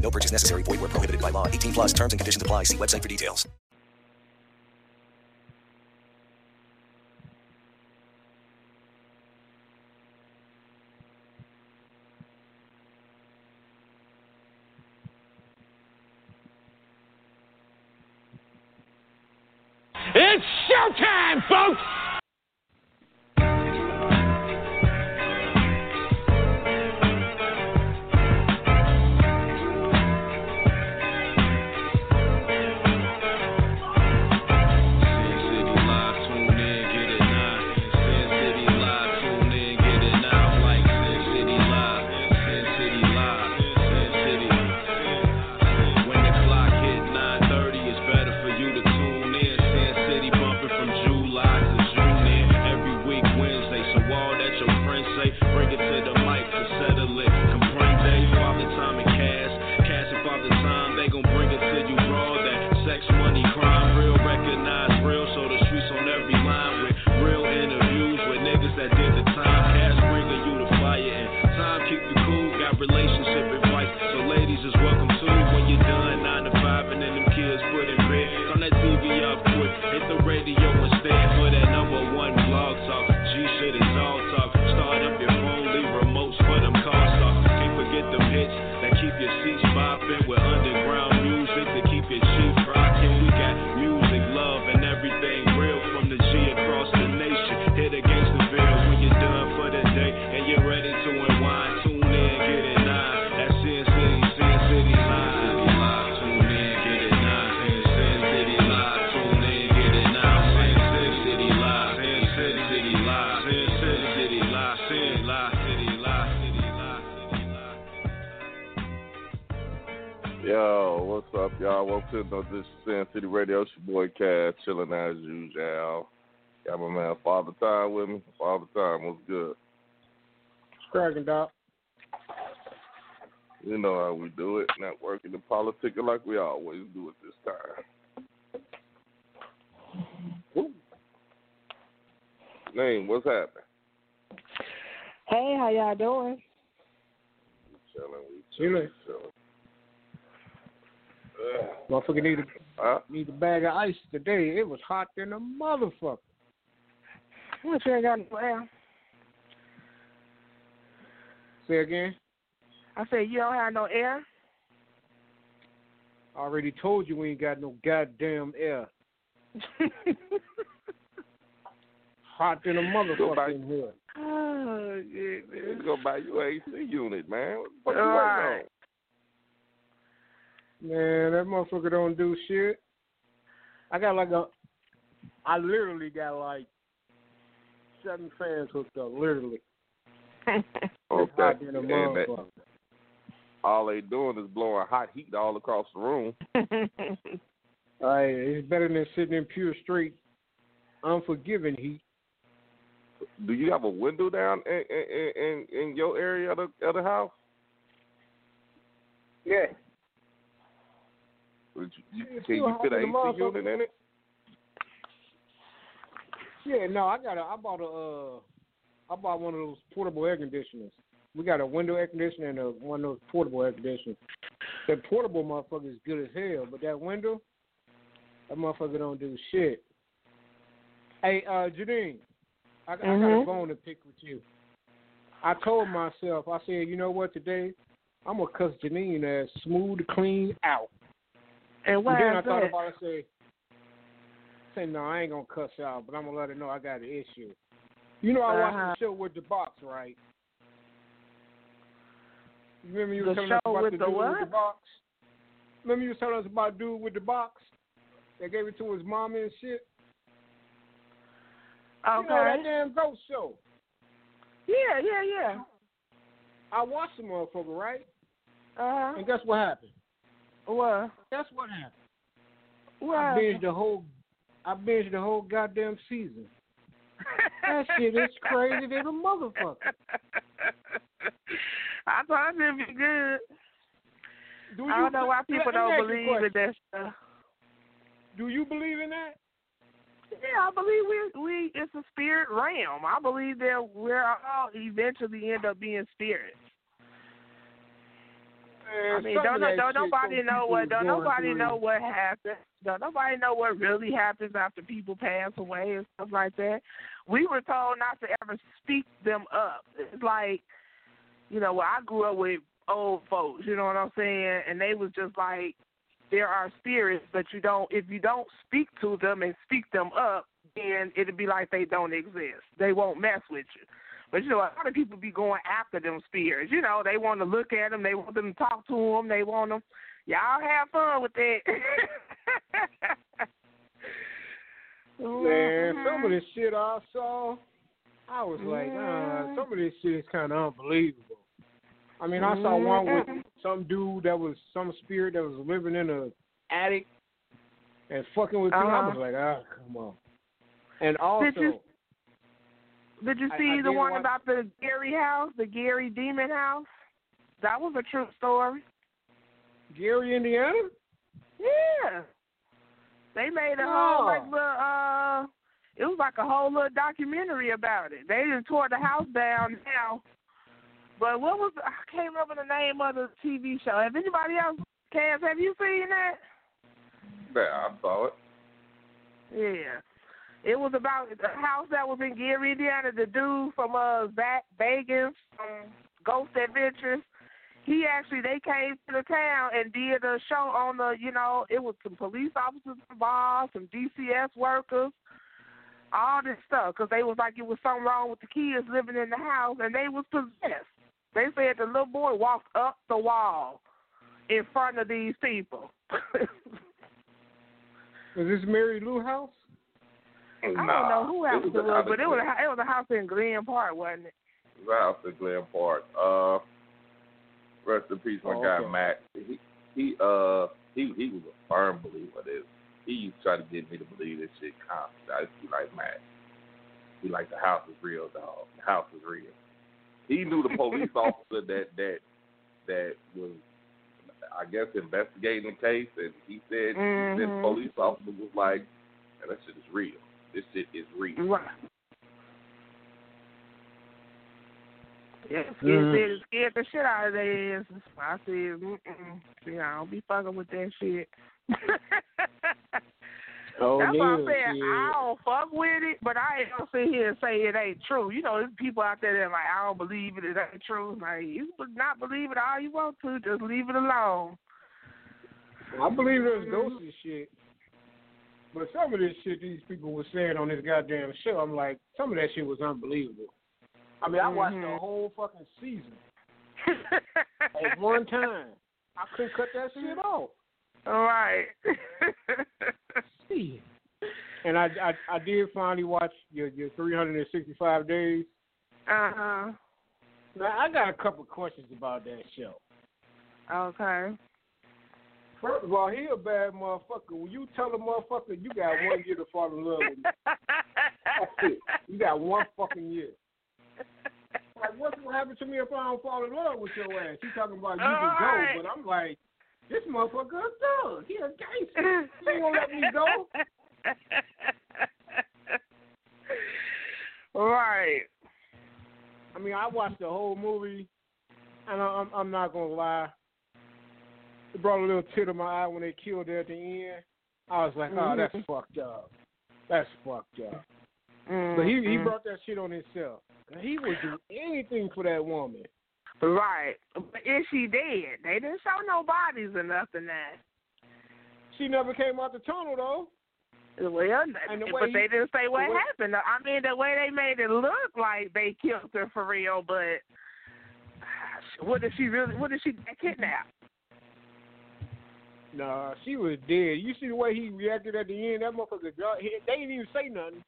No purchase necessary. Void where prohibited by law. 18 plus terms and conditions apply. See website for details. It's showtime, folks! Y'all? Welcome to this Sin City Radio. It's your boy Cash, chilling as usual. Got my man Father Time with me. Father Time, what's good? Cracking, Doc. You know how we do it. Networking and politicking like we always do it this time. Woo. Name, what's happening? Hey, how y'all doing? We chilling, we Chilling. chilling. Motherfucker need a, Huh? need a bag of ice today. It was hot than a motherfucker. What you ain't got no air? Say again. I said you don't have no air. I already told you we ain't got no goddamn air. Hot than a motherfucker in here. oh, shit, Let's man. go buy you AC unit, man. What the fuck you Alright. waiting Man, that motherfucker don't do shit. I got like a, I literally got like seven fans hooked up, literally. on? It's hot Okay. than a And that- motherfucker. all they doing is blowing hot heat all across the room. Oh, hey, it's better than sitting in pure straight, unforgiving heat. Do you have a window down in in in, in your area of the, of the house? Yeah. Would you, you, can you fit than an a AC motherfucker. unit in it? Yeah, no, I got a, I bought a, uh, I bought one of those portable air conditioners. We got a window air conditioner and a, one of those portable air conditioners. That portable motherfucker is good as hell, but that window, that motherfucker don't do shit. Hey, uh, Janine, I, I got a bone to pick with you. I told myself, I said, you know what, today I'm gonna cuss Janine as smooth, clean out. And And why then I thought that? about it, say, say no, I ain't gonna cuss out, but I'm gonna let her know I got an issue. You know, I watched Uh-huh. the show with the box, right? You remember you The were telling us about with the the dude what? with the box? Remember you was telling us about dude with the box that gave it to his mama and shit? Okay. You know that damn ghost show. Yeah, yeah, yeah. I watched the motherfucker, right? Uh huh. And guess what happened? Well, Guess what happened? What? I binged the whole. I binged the whole goddamn season. That shit is crazy than a motherfucker. I thought it'd be good. Do I don't know why people don't you believe in that stuff. Do you believe in that? Yeah, I believe we we it's a spirit realm. I believe that we're all eventually end up being spirits. I mm, mean, don't that don't nobody know what don't nobody know what happens. Don't nobody know what really happens after people pass away and stuff like that. We were told not to ever speak them up. It's like, you know, well, I grew up with old folks. You know what I'm saying? And they was just like, there are spirits, but you don't. If you don't speak to them and speak them up, then it'd be like they don't exist. They won't mess with you. But you know, a lot of people be going after them spirits. You know, they want to look at them, they want them to talk to them, they want them. Y'all have fun with that. Man, some Mm-hmm. of this shit I saw, I was like, uh, some of this shit is kind of unbelievable. I mean, I saw one with some dude that was some spirit that was living in a attic and fucking with people. I was Uh-huh. like, ah, come on. And also, Did you- Did you I- see I the one watch- about the Gary house, the Gary Demon house? That was a true story. Gary, Indiana. Yeah. They made a whole like little uh it was like a whole little documentary about it. They just tore the house down now. But what was I can't remember the name of the TV show. Have anybody else Cass, have you seen that? Yeah, I saw it. Yeah. It was about the house that was in Gary, Indiana. The dude from uh Zach Vegas from Ghost Adventures. He actually they came to the town and did a show on the you know it was some police officers involved, some DCS workers, all this stuff because they was like it was something wrong with the kids living in the house and they was possessed. They said the little boy walked up the wall in front of these people. Was this Mary Lou house? I don't know who it house was it a was, but it was a, it was a house in Glen Park, wasn't it? it was a house in Glen Park. Uh, rest in peace, my Oh, guy okay. Matt. He he uh he he was a firm believer of this. He used to try to get me to believe this shit constantly. I used to be like, Matt, he like the house is real, dog. The house is real. He knew the police officer that that that was I guess investigating the case and he said he said the Mhm. police officer was like, Man, that shit is real. This shit is real. Right. Yeah, scared, Mhm. said scared the shit out of their asses. I said, mm-mm. See, I don't be fucking with that shit. Oh, That's yeah, why I said shit. I don't fuck with it, but I ain't gonna sit here and say it ain't true. You know, there's people out there that like I don't believe it, it ain't true. Like you can not believe it all you want to, just leave it alone. I believe there's ghosts and shit. But some of this shit these people were saying on this goddamn show, I'm like, some of that shit was unbelievable. I mean, I watched the whole fucking season at one time. I couldn't cut that shit off. All right. See. And I, I I did finally watch your your 365 days. uh huh. Now I got a couple questions about that show. Okay. First of all, he a bad motherfucker. When you tell a motherfucker you got one year to fall in love with him, that's it. You got one fucking year. Like, what's gonna happen to me if I don't fall in love with your ass? You talking about you can Alright. go, but I'm like, this motherfucker a thug. He a gangster. He ain't gonna let me go. right. I mean, I watched the whole movie, and I, I'm I'm not gonna lie. It brought a little tear to my eye when they killed her at the end. I was like, oh, that's Mhm. fucked up. That's fucked up. But he he Mhm. brought that shit on himself. He would do anything for that woman. Right. But is she dead? They didn't show no bodies or nothing there. She never came out the tunnel though. Well, the but way they didn't say what the way- happened. I mean, the way they made it look like they killed her for real, but what if she really? What if she got kidnapped? Nah, she was dead. You see the way he reacted at the end? That motherfucker, he, they didn't even say nothing.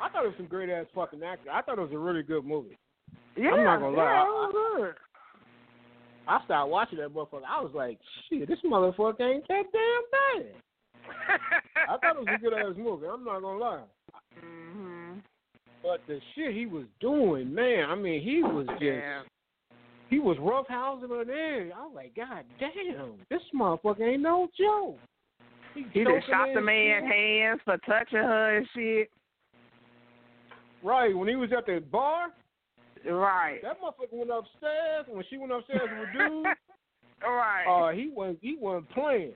I thought it was some great ass fucking actor. I thought it was a really good movie. Yeah, not gonna lie, Yeah, I- it was good. I started watching that motherfucker. I was like, shit, this motherfucker ain't that damn bad. I thought it was a good ass movie. I'm not gonna lie. Mm-hmm. But the shit he was doing, man, I mean, he was just Yeah. He was roughhousing her there. I was like, God damn, this motherfucker ain't no joke. He just shot the man's hands for touching her and shit. Right, when he was at the bar, Right. that motherfucker went upstairs. When she went upstairs with dude, right. uh, he wasn't he wasn't playing.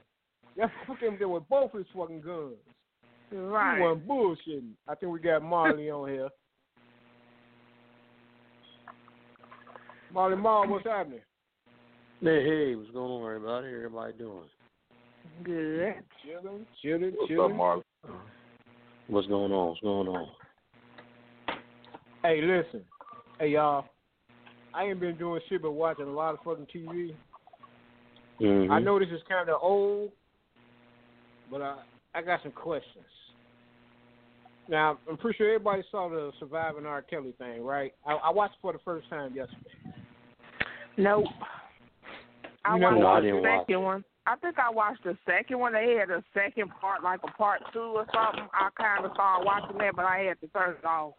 That fucking there with both his fucking guns. right. He wasn't bullshitting. I think we got Marley on here. Marley Marl, what's happening? Hey, hey, what's going on, everybody? How everybody doing? Good. Chilling, chilling, What's chilling. up, Marlon? What's going on? What's going on? Hey, listen. Hey, y'all. I ain't been doing shit but watching a lot of fucking TV. Mm-hmm. I know this is kind of old, but I I got some questions. Now, I'm pretty sure everybody saw the Surviving R. Kelly thing, right? I, I watched it for the first time yesterday. Nope. I You never watched No, I the didn't watch second one. I think I watched the second one. They had a second part, like a part two or something. I kind of started watching that, but I had to turn it off.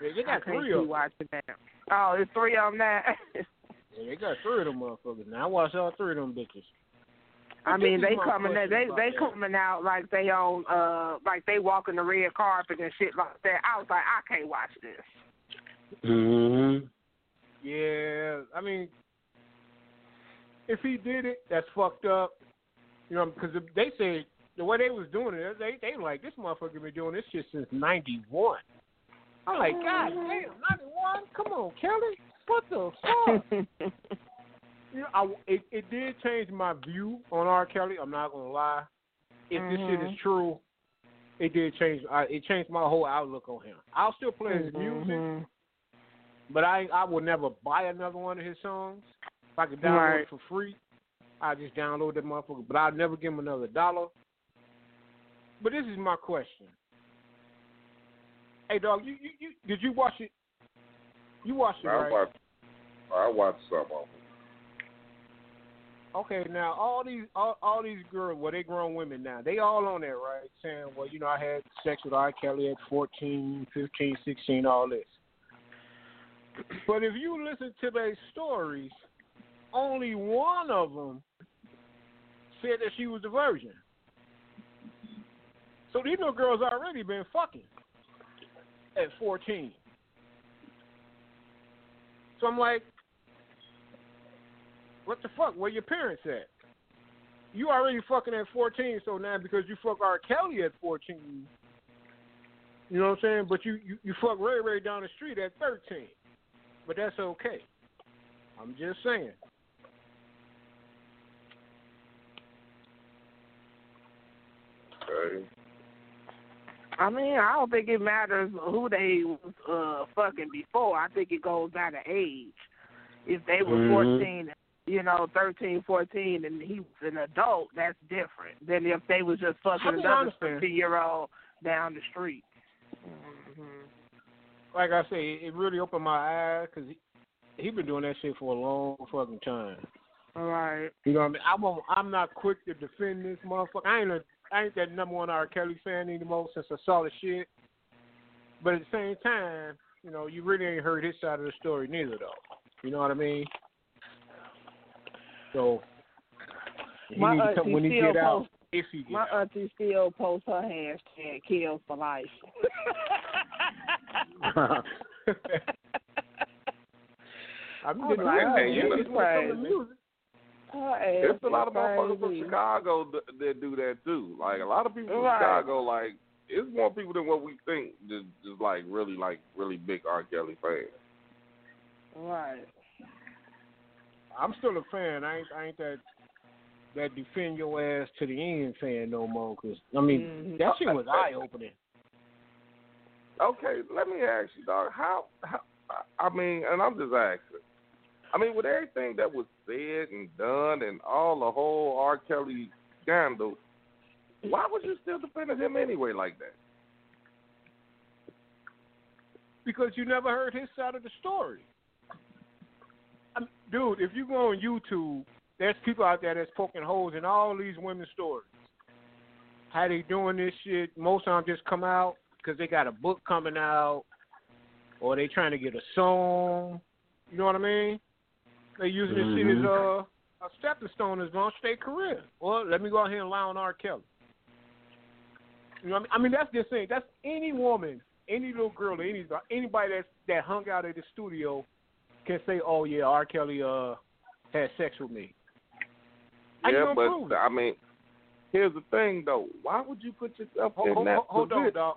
They, they got can't three of them. watching that. Oh, it's three of them now. Yeah, they got three of them motherfuckers. Now I watched all three of them bitches. I But mean, they is my coming. They they about they that. coming out like they on uh like they walking the red carpet and shit like that. I was like, I can't watch this. Mm-hmm. Yeah, I mean, if he did it, that's fucked up. You know, because they say the way they was doing it, they they like this motherfucker been doing this shit since '91. I'm like, God damn, '91? Come on, Kelly, what the fuck? you know, I, it it did change my view on R. Kelly. I'm not gonna lie. If this shit is Mhm. true, it did change. I, it changed my whole outlook on him. I'll still play his music. But I I would never buy another one of his songs. If I could download Right. it for free, I just download that motherfucker. But I'd never give him another dollar. But this is my question. Hey dog, you, you, you did you watch it? You watched it, I right? watched. I watched some of them. Okay, now all these all, all these girls, well, they grown women now. They all on there, right? Saying, well, you know, I had sex with R. Kelly at 14, 15, 16, all this. But if you listen to their stories, only one of them said that she was a virgin. So these little girls already been fucking at 14. So I'm like, what the fuck? Where your parents at? You already fucking at 14, so now because you fuck R. Kelly at 14, you know what I'm saying? But you, you, you fuck Ray Ray down the street at 13. But that's okay. I'm just saying. Okay. I mean, I don't think it matters who they was uh fucking before. I think it goes down to age. If they were Mhm. fourteen, you know, thirteen, fourteen, and he was an adult, that's different than if they was just fucking I mean, I another understand. fifteen year old down the street. Like I say, it really opened my eyes because he, he been doing that shit for a long fucking time. All right. You know what I mean? I won't, I'm not quick to defend this motherfucker. I ain't a, I ain't that number one R. Kelly fan anymore since I saw the shit. But at the same time, you know, you really ain't heard his side of the story neither, though. You know what I mean? So he My need to come when he still get out. If he get My out. auntie still posts her hashtag kills for life. I'm I'm getting like, ready. hey, you know- into some of the music. Her ass There's a lot of motherfuckers from crazy. Chicago that, that do that too. Like a lot of people from Chicago, like it's more people than what we think. Just, just like really, like really big R. Kelly fans. Right. I'm still a fan. I ain't, I ain't that that defend your ass to the end fan no more. Cause I mean, Mhm. that shit was eye opening. Okay, let me ask you, dog. How, how? I mean, and I'm just asking. I mean, with everything that was said and done, and all the whole R. Kelly scandal, why was you still defending him anyway, like that? because you never heard his side of the story. I mean, dude, if you go on YouTube, there's people out there that's poking holes in all these women's stories. how they doing this shit. Most of them just come out because they got a book coming out, or they trying to get a song. You know what I mean? They using this shit as a, a stepping stone as launch their career. Well, let me go out here and lie on R. Kelly. You know what I mean? I mean that's just saying. That's any woman, any little girl, any anybody that that hung out at the studio can say, "Oh yeah, R. Kelly uh had sex with me." You yeah, but? I mean, here's the thing though. Why would you put yourself Hold, in hold, that hold on, position? dog.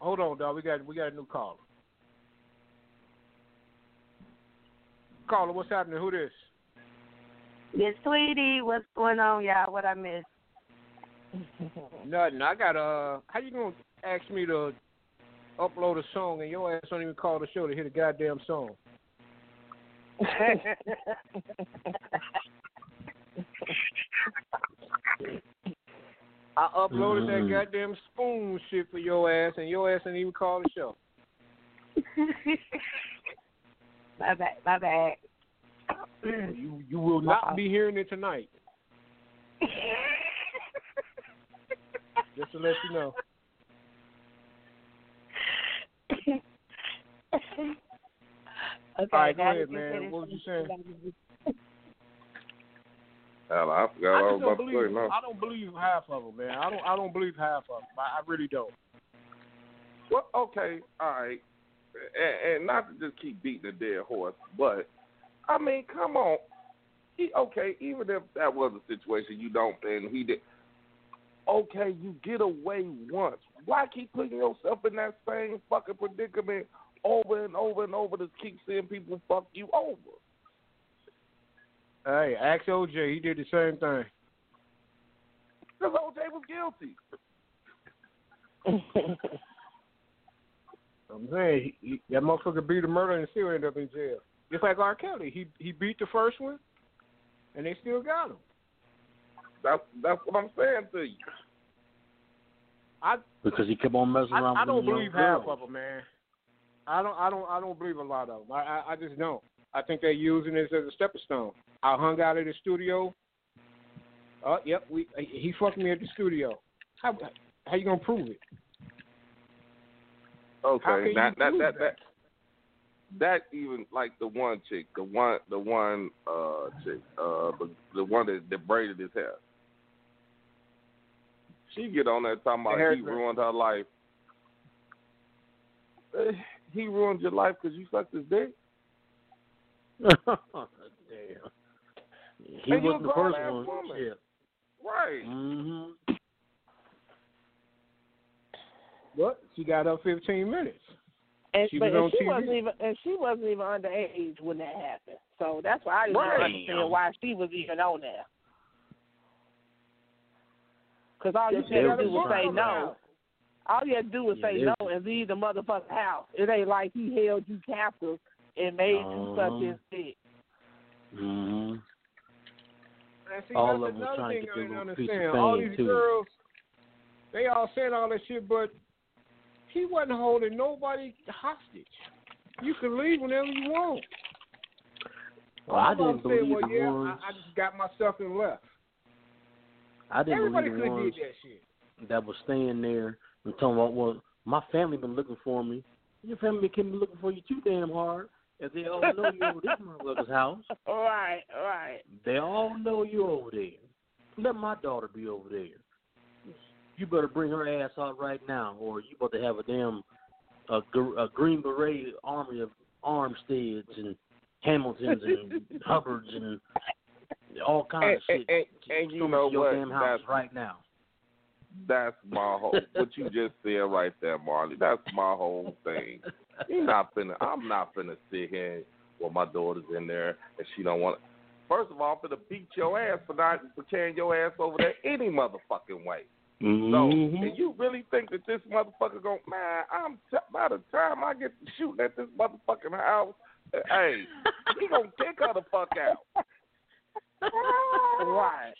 Hold on, dog. We got we got a new caller. Caller, what's happening? Who this? Miss sweetie. what's going on, y'all? What I missed? Nothing. I got uh. How you gonna ask me to upload a song and your ass don't even call the show to hear the goddamn song? I uploaded Mhm. that goddamn spoon shit for your ass, and your ass didn't even call the show. my bad. My bad. You you will not be hearing it tonight. Just to let you know. okay, All right, go ahead, man. What was you saying? Hell, I forgot I don't about to believe. say. No. I don't believe half of them, man. I don't. I don't believe half of them. I, I really don't. Well, okay, all right, and, and not to just keep beating a dead horse, but I mean, come on. He, okay, even if that was a situation you don't, and he did. Okay, you get away once. Why keep putting yourself in that same fucking predicament over and over and over to keep seeing people fuck you over? Hey, ask OJ. He did the same thing. Because OJ was guilty. I'm saying he, he, that motherfucker beat a murder and still end up in jail. Just like R. Kelly, he he beat the first one, and they still got him. That's that's what I'm saying to you. I Because he kept on messing I, around I with don't believe half girls. of them, man. I don't I don't I don't believe a lot of them. I I, I just don't. I think they're using this as a stepping stone. I hung out at the studio. Oh, yep, we he fucked me at the studio. How how you gonna prove it? Okay, that that prove that that that even like the one chick, the one the one uh chick, uh the the one that, that braided his hair. She get on there talking about he ruined her life. Eh, He ruined your life because you sucked his dick. Damn. He And wasn't the first one. woman. Shit. Right. Mm-hmm. But she got her 15 minutes. And, She but was and she TV. wasn't even and she wasn't even underage when that happened. So that's why I didn't Right. understand why she was even on there. Because all you had to do was book say no. All you had to do was Yeah, say there's- no and leave the motherfucking house. It ain't like he held you captive and made you suck Uh-huh. his dick. Mm-hmm. See, All of them trying to get didn't little piece of. All these too. girls, they all said all that shit, but he wasn't holding nobody hostage. You can leave whenever you want. Well, I didn't saying, believe well, the yeah, ones. I, I just got myself and left. I didn't Everybody believe the ones that that was staying there and talking about, well, my family been looking for me. Your family can be looking for you too damn hard. If they all know you over this motherfucker's house, All right, all right. they all know you over there. Let my daughter be over there. You better bring her ass out right now, or you about to have a damn a, gr- a Green Beret army of Armsteads and Hamiltons and Hubbards and all kinds And, of shit. and, and you know your what? damn house That's right now. that's my whole. what you just said right there, Marley. That's my whole thing. You're not finna. I'm not finna sit here while my daughter's in there and she don't want. First of all, I'm finna beat your ass for not for carrying your ass over there any motherfucking way. So, Mhm. and you really think that this motherfucker gon' man? I'm t- by the time I get to shooting at this motherfucking house, uh, hey, he gonna kick her the fuck out. Right.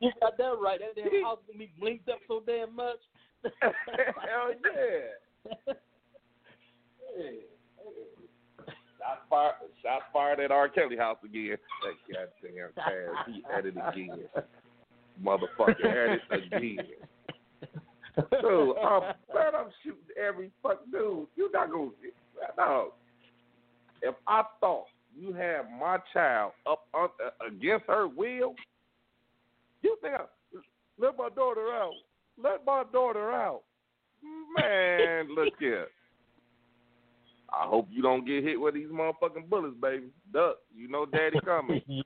You got that right. That damn house gonna be blinked up so damn much. Hell yeah. Shots fired, fired at R. Kelly house again. That goddamn Taz, he at it again. motherfucker at it again. Dude, I'm, glad I'm shooting every fuck dude. You're not gonna no. If I thought you had my child up un, uh, against her will, you think I, let my daughter out? Let my daughter out, man. look here. I hope you don't get hit with these motherfucking bullets, baby. Duck, you know daddy coming.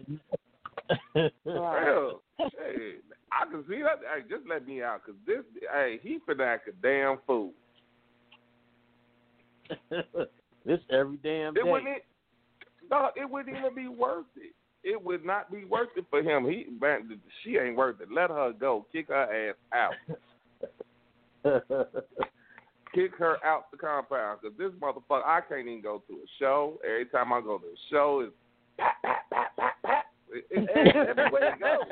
Hell, hey, I can see that. Hey, just let me out, cause this, hey, he finna act a damn fool. this every damn day. It wouldn't, no, it wouldn't even be worth it. It would not be worth it for him. He, man, she ain't worth it. Let her go. Kick her ass out. Kick her out the compound, cause this motherfucker, I can't even go to a show. Every time I go to a show, it's pat pat pat pat pat. It, it, everywhere it goes.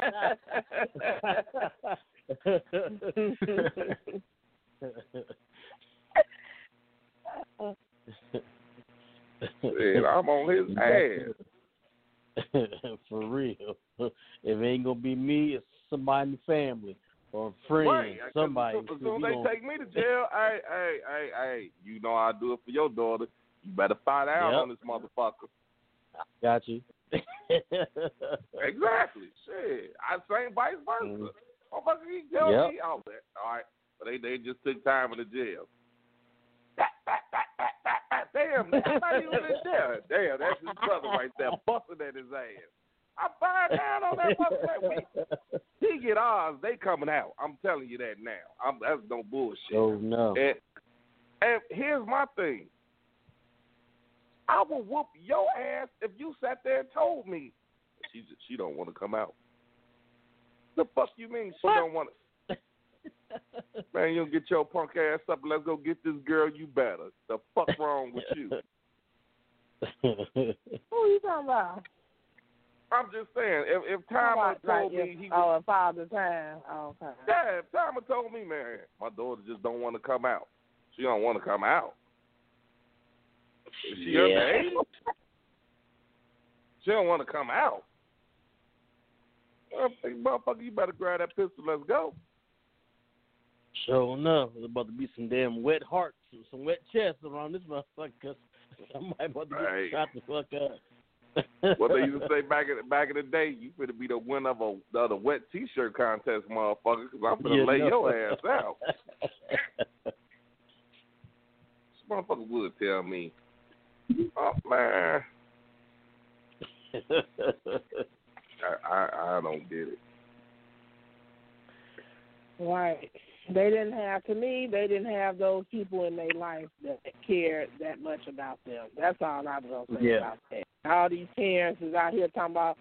and I'm on his ass. For real. If it ain't gonna be me, it's somebody in the family or a friend, right. somebody. As soon as they take me to jail, hey, hey, hey, hey, you know I do it for your daughter. You better find out Yep. on this motherfucker. Got you. Exactly. Shit. I same vice versa. Mhm. Motherfucker, he tell Yep. me all that. All right. But they they just took time in the jail. Damn, that's not even in there. Damn, that's his brother right there busting at his ass. I find down on that motherfucker. He get ours, they coming out. I'm telling you that now. I'm, that's no bullshit. Oh no. And, and here's my thing. I will whoop your ass if you sat there and told me she she don't want to come out. The fuck you mean she don't want to? Man, you'll get your punk ass up. and Let's go get this girl. You better. The fuck wrong with you? Who are you talking about? I'm just saying. If if Talking Timer about, like, told me if- he oh, if Father Time. Oh, okay. Yeah, if Timer told me, man, my daughter just don't want to come out. She don't want to come out. Is she Yeah. underage? She don't want to come out. I think, motherfucker, you better grab that pistol. Let's go. Sure enough, there's about to be some damn wet hearts, and some wet chests around this motherfucker. 'cause somebody about to get Right. shot the fuck up. What they used to say back in back in the day, you finna be the winner of a the other wet T-shirt contest, motherfucker. Because I'm finna You lay know. your ass out. This motherfucker would tell me, oh man, I I, I don't get it. Right. They didn't have to me. They didn't have those people in their life that cared that much about them. That's all I was gonna say Yeah. about that. All these parents is out here talking about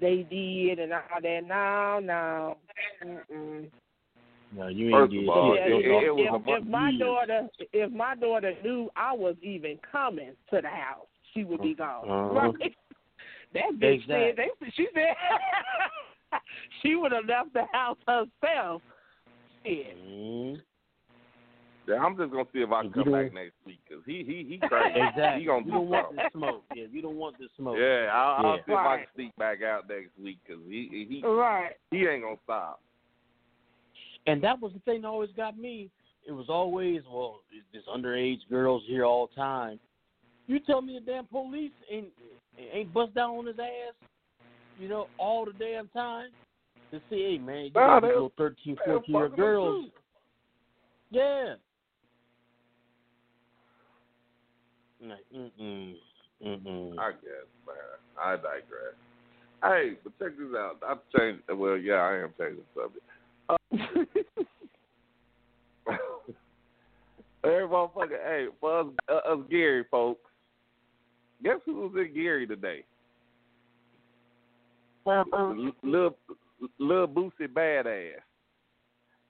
they did and all that. No, no. Mm-mm. no, you ain't First get of all. Yeah, it- if, it was if, a if my years. daughter, if my daughter knew I was even coming to the house, she would be gone. Uh-huh. Right? That bitch Exactly. said. They, she said she would have left the house herself. Shit. Mm. Yeah, I'm just gonna see if I can come back next week because he he he crazy. Exactly. He gonna you do don't want something. the smoke. Yeah, you don't want the smoke. Yeah, I'll, I'll Yeah. see if I can sneak back out next week because he he Right. he ain't gonna stop. And that was the thing that always got me. It was always, well, this underage girls here all the time. You tell me the damn police ain't ain't bust down on his ass, you know, all the damn time to see, hey man, you Nah, got these little 13, 14 year girls. Yeah. Like, mm-mm, mm-mm. I guess, man. I digress. Hey, but check this out. I've changed. Well, yeah, I am changing the subject. Every motherfucker, hey, for us, uh, us Gary folks, guess who was in Gary today? Uh-uh. Little, little Boosie badass.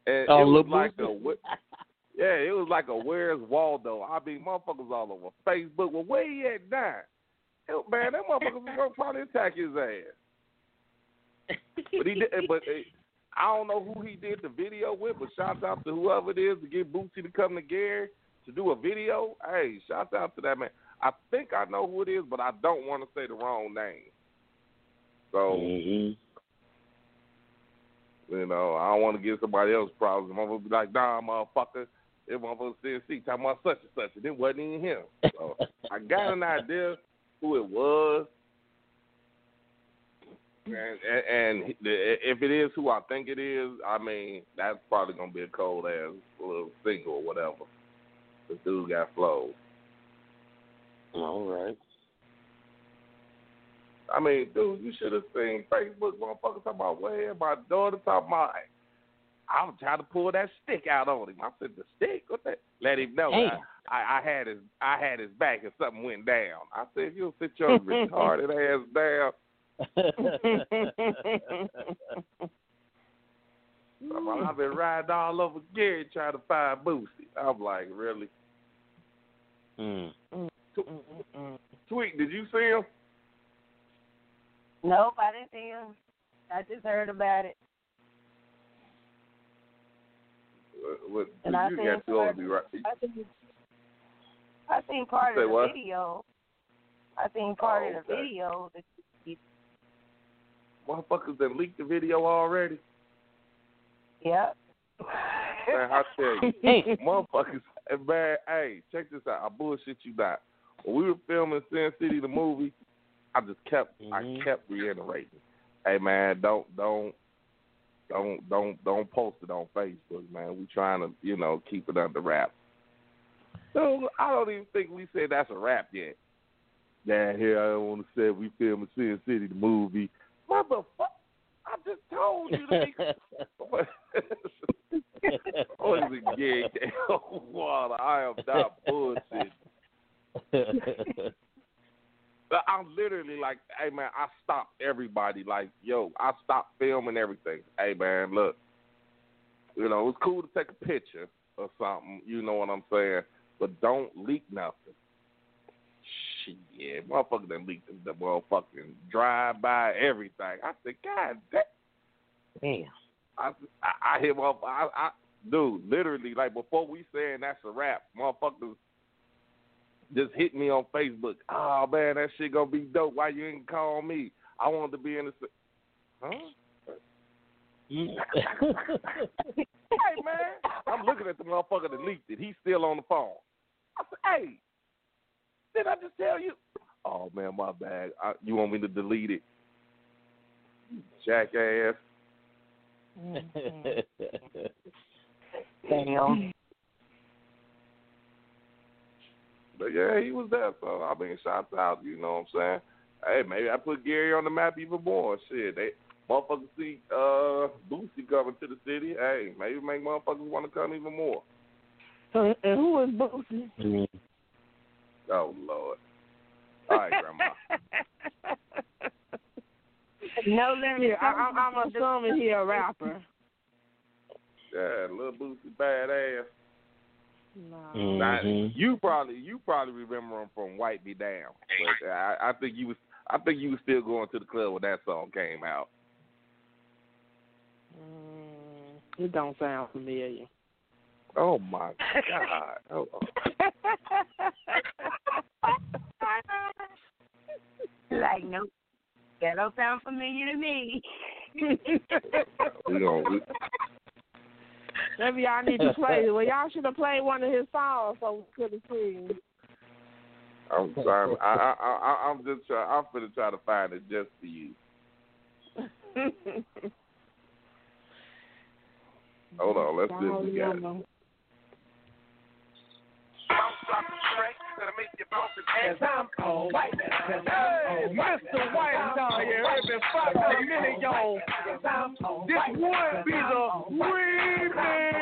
And Oh, it was Lil like a, Boosie? wh- yeah, it was like a Where's Waldo. I mean, motherfuckers all over Facebook. Well, where he at now? Hell, Man, that motherfucker was gonna probably attack his ass. But he did. But uh, I don't know who he did the video with. But shouts out to whoever it is to get Boosie to come to Gary to do a video. Hey, shouts out to that man. I think I know who it is, but I don't want to say the wrong name. So Mhm. You know, I don't want to give somebody else problems. I'm gonna be like, nah, motherfucker. It motherfucker said, see, talking about such and such, and it wasn't even him. So I got an idea who it was. And, and, and if it is who I think it is, I mean, that's probably gonna be a cold ass little single or whatever. The dude got flows. All right. I mean, dude, you should have seen Facebook motherfucker talking about where my daughter talking about. I was trying to pull that stick out on him. I said, "The stick? What that?" Let him know. Hey. I, I had his I had his back and something went down. I said, "You'll sit your retarded ass down." I'm, I've been riding all over Gary trying to find Boosie. I'm like, really? mm. Tweet, did you see him? Nope, I didn't see him. I just heard about it. What, what, And I you seen got too old to part- be right. I seen, I seen part of the what? video. I seen part Oh, of the video. That you, Motherfuckers that leaked the video already. yep. Man, I tell you, Hey. motherfuckers, hey, man, hey, check this out. I bullshit you not. When we were filming Sin City the movie, I just kept, Mhm. I kept reiterating, hey man, don't, don't, don't, don't, don't post it on Facebook, man. We trying to, you know, keep it under wraps. So I don't even think we said that's a rap yet. Down here I don't want to say we filming Sin City the movie. Motherfucker, I just told you to be. What is it, gig? Water. I am not bullshit. But I'm literally like, hey man, I stopped everybody. Like, yo, I stopped filming everything. Hey man, look, you know, it's cool to take a picture or something. You know what I'm saying? But don't leak nothing. Shit, yeah, motherfucker done leaked the motherfucking drive by everything. I said, God damn. Damn. I, I, I hit up. I, I, dude, literally, like before we saying that's a wrap, motherfuckers just hit me on Facebook. Oh man, that shit gonna be dope. Why you ain't call me? I wanted to be in the. Huh? Hey man, I'm looking at the motherfucker that leaked it. He's still on the phone. I said, hey, did I just tell you? Oh man, my bad. I, you want me to delete it? Jackass. Mm-hmm. Damn. But yeah, he was there. So I mean, shouts out. You know what I'm saying? Hey, maybe I put Gary on the map even more. Shit, they motherfuckers see uh Boosie coming to the city. Hey, maybe make motherfuckers want to come even more. And and who is Boosie? Mm. Oh Lord. All right, Grandma. No limit. Yeah, I, I, I'm assuming he a rapper. Yeah, little Boosie badass. No. Now, you probably you probably remember him from Wipe Me Down. But I, I think you was I think you was still going to the club when that song came out. Mm, it don't sound familiar. Oh my God. Oh, like, nope. That don't sound familiar to me. we gonna we, Maybe y'all need to play. Well, y'all should have played one of his songs so we could have seen. I'm sorry. I, I, I, I'm just trying. I'm gonna try to find it just for you. Hold on. Let's see if we got it. Hey, Mr. White down here, five minutes, y'all. This would be the remix.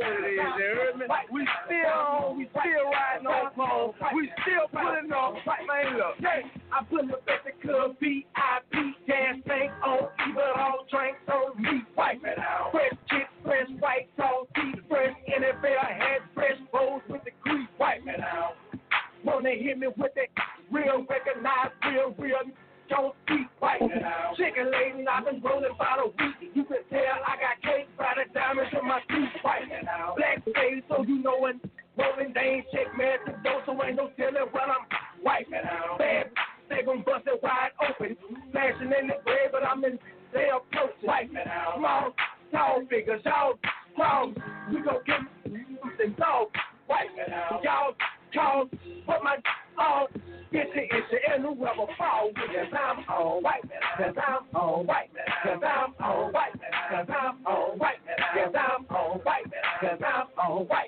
What it is, you? We still, we still riding on clothes. We still putting on. Man, look. I put the physical VIP gas tank on, even all drinks on me. Wipe it out. Fresh chips, fresh white sauce, deep fresh NFL head, fresh bowls with the grease. Wipe it out. Wanna hit me with that real, recognize real, real don't speak white. Chicken lady, I've been rolling by the week. You can tell I got cake by the diamonds from my teeth white. Black face, so you know when rolling, they ain't check man to go, so ain't no telling when I'm white. Bad, they gon' bust it wide open. Smashing in the bread, but I'm in their approach. White, small, tall figures, y'all, small. We gon' get something tall. White, y'all, tall, put my all, bitch in brand new rebel fall because I'm all white, because I'm all white, because I'm all white, because I'm all white, because I'm all white, because I'm all white.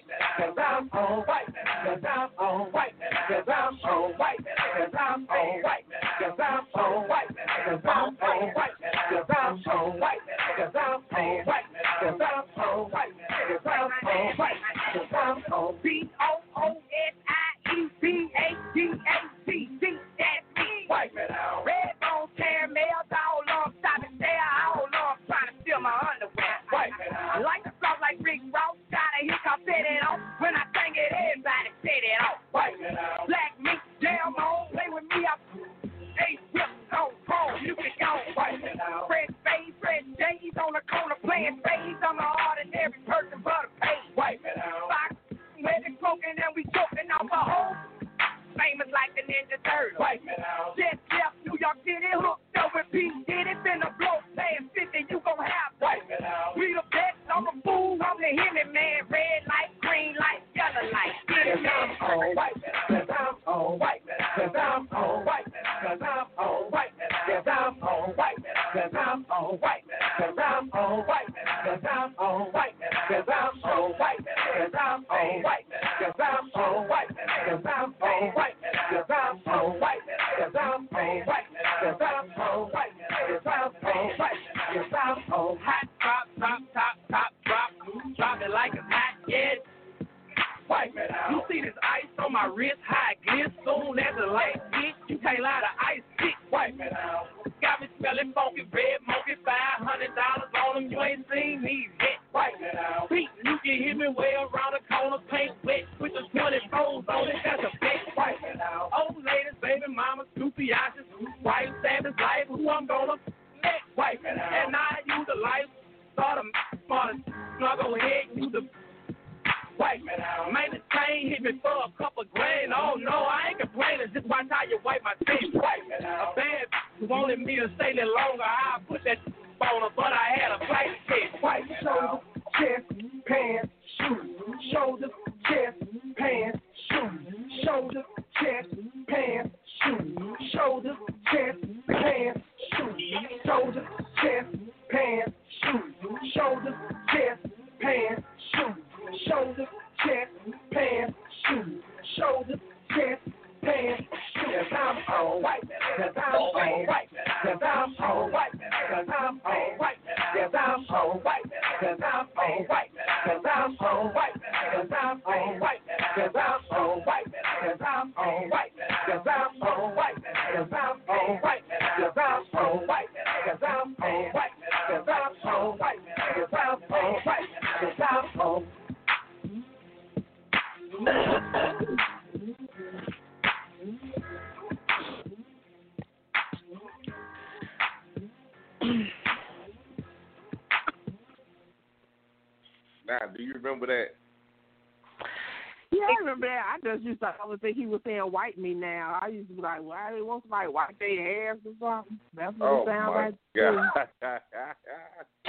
like wipe their hands or something. That's what oh it sounds like. God.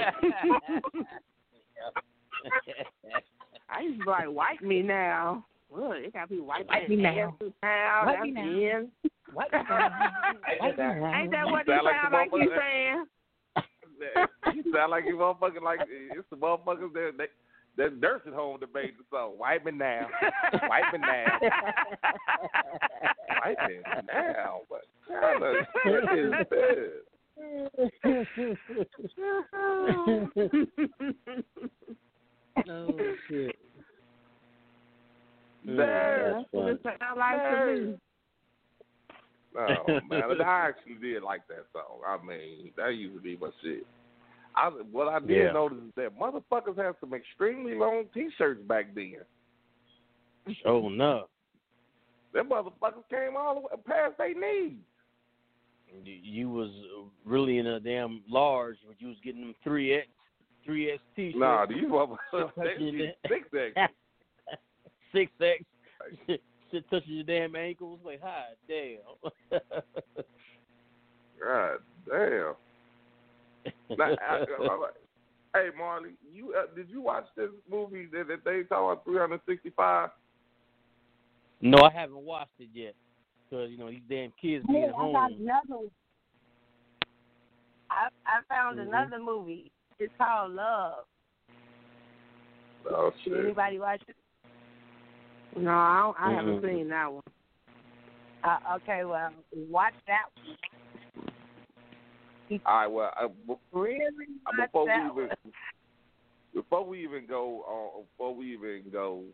I used to be like, wipe me now. Well, it gotta be wiping wipe me now. now. Wipe That's me now. Wipe me now. Ain't that what you sound like, like you saying? you sound like you motherfucking like it's the motherfuckers that they that nursing home debate so wiping now. wiping now. wiping now kind of shit is this? oh shit. There, that's what it like to me. Oh man, I actually did like that song. I mean, that used to be my shit. I what I did yeah. notice is that motherfuckers had some extremely long T-shirts back then. Oh no, them motherfuckers came all the way past their knees you was really in a damn large but you was getting them three X three X T shirts. Nah, these you motherfuckers six X six X shit touching your damn ankles like hot damn. God damn. Now, I, I, hey Marley, you uh, did you watch this movie that, that they talk about three hundred sixty five? No, I haven't watched it yet. Cause you know these damn kids Hey, being I got home. another. I I found Mhm. another movie. It's called Love. Oh Did shit! anybody watch it? No, I, don't, I haven't Mhm. seen that one. Uh, okay, well, watch that one. All right, well, I, be- Really uh, before we even one. before we even go on, before we even go,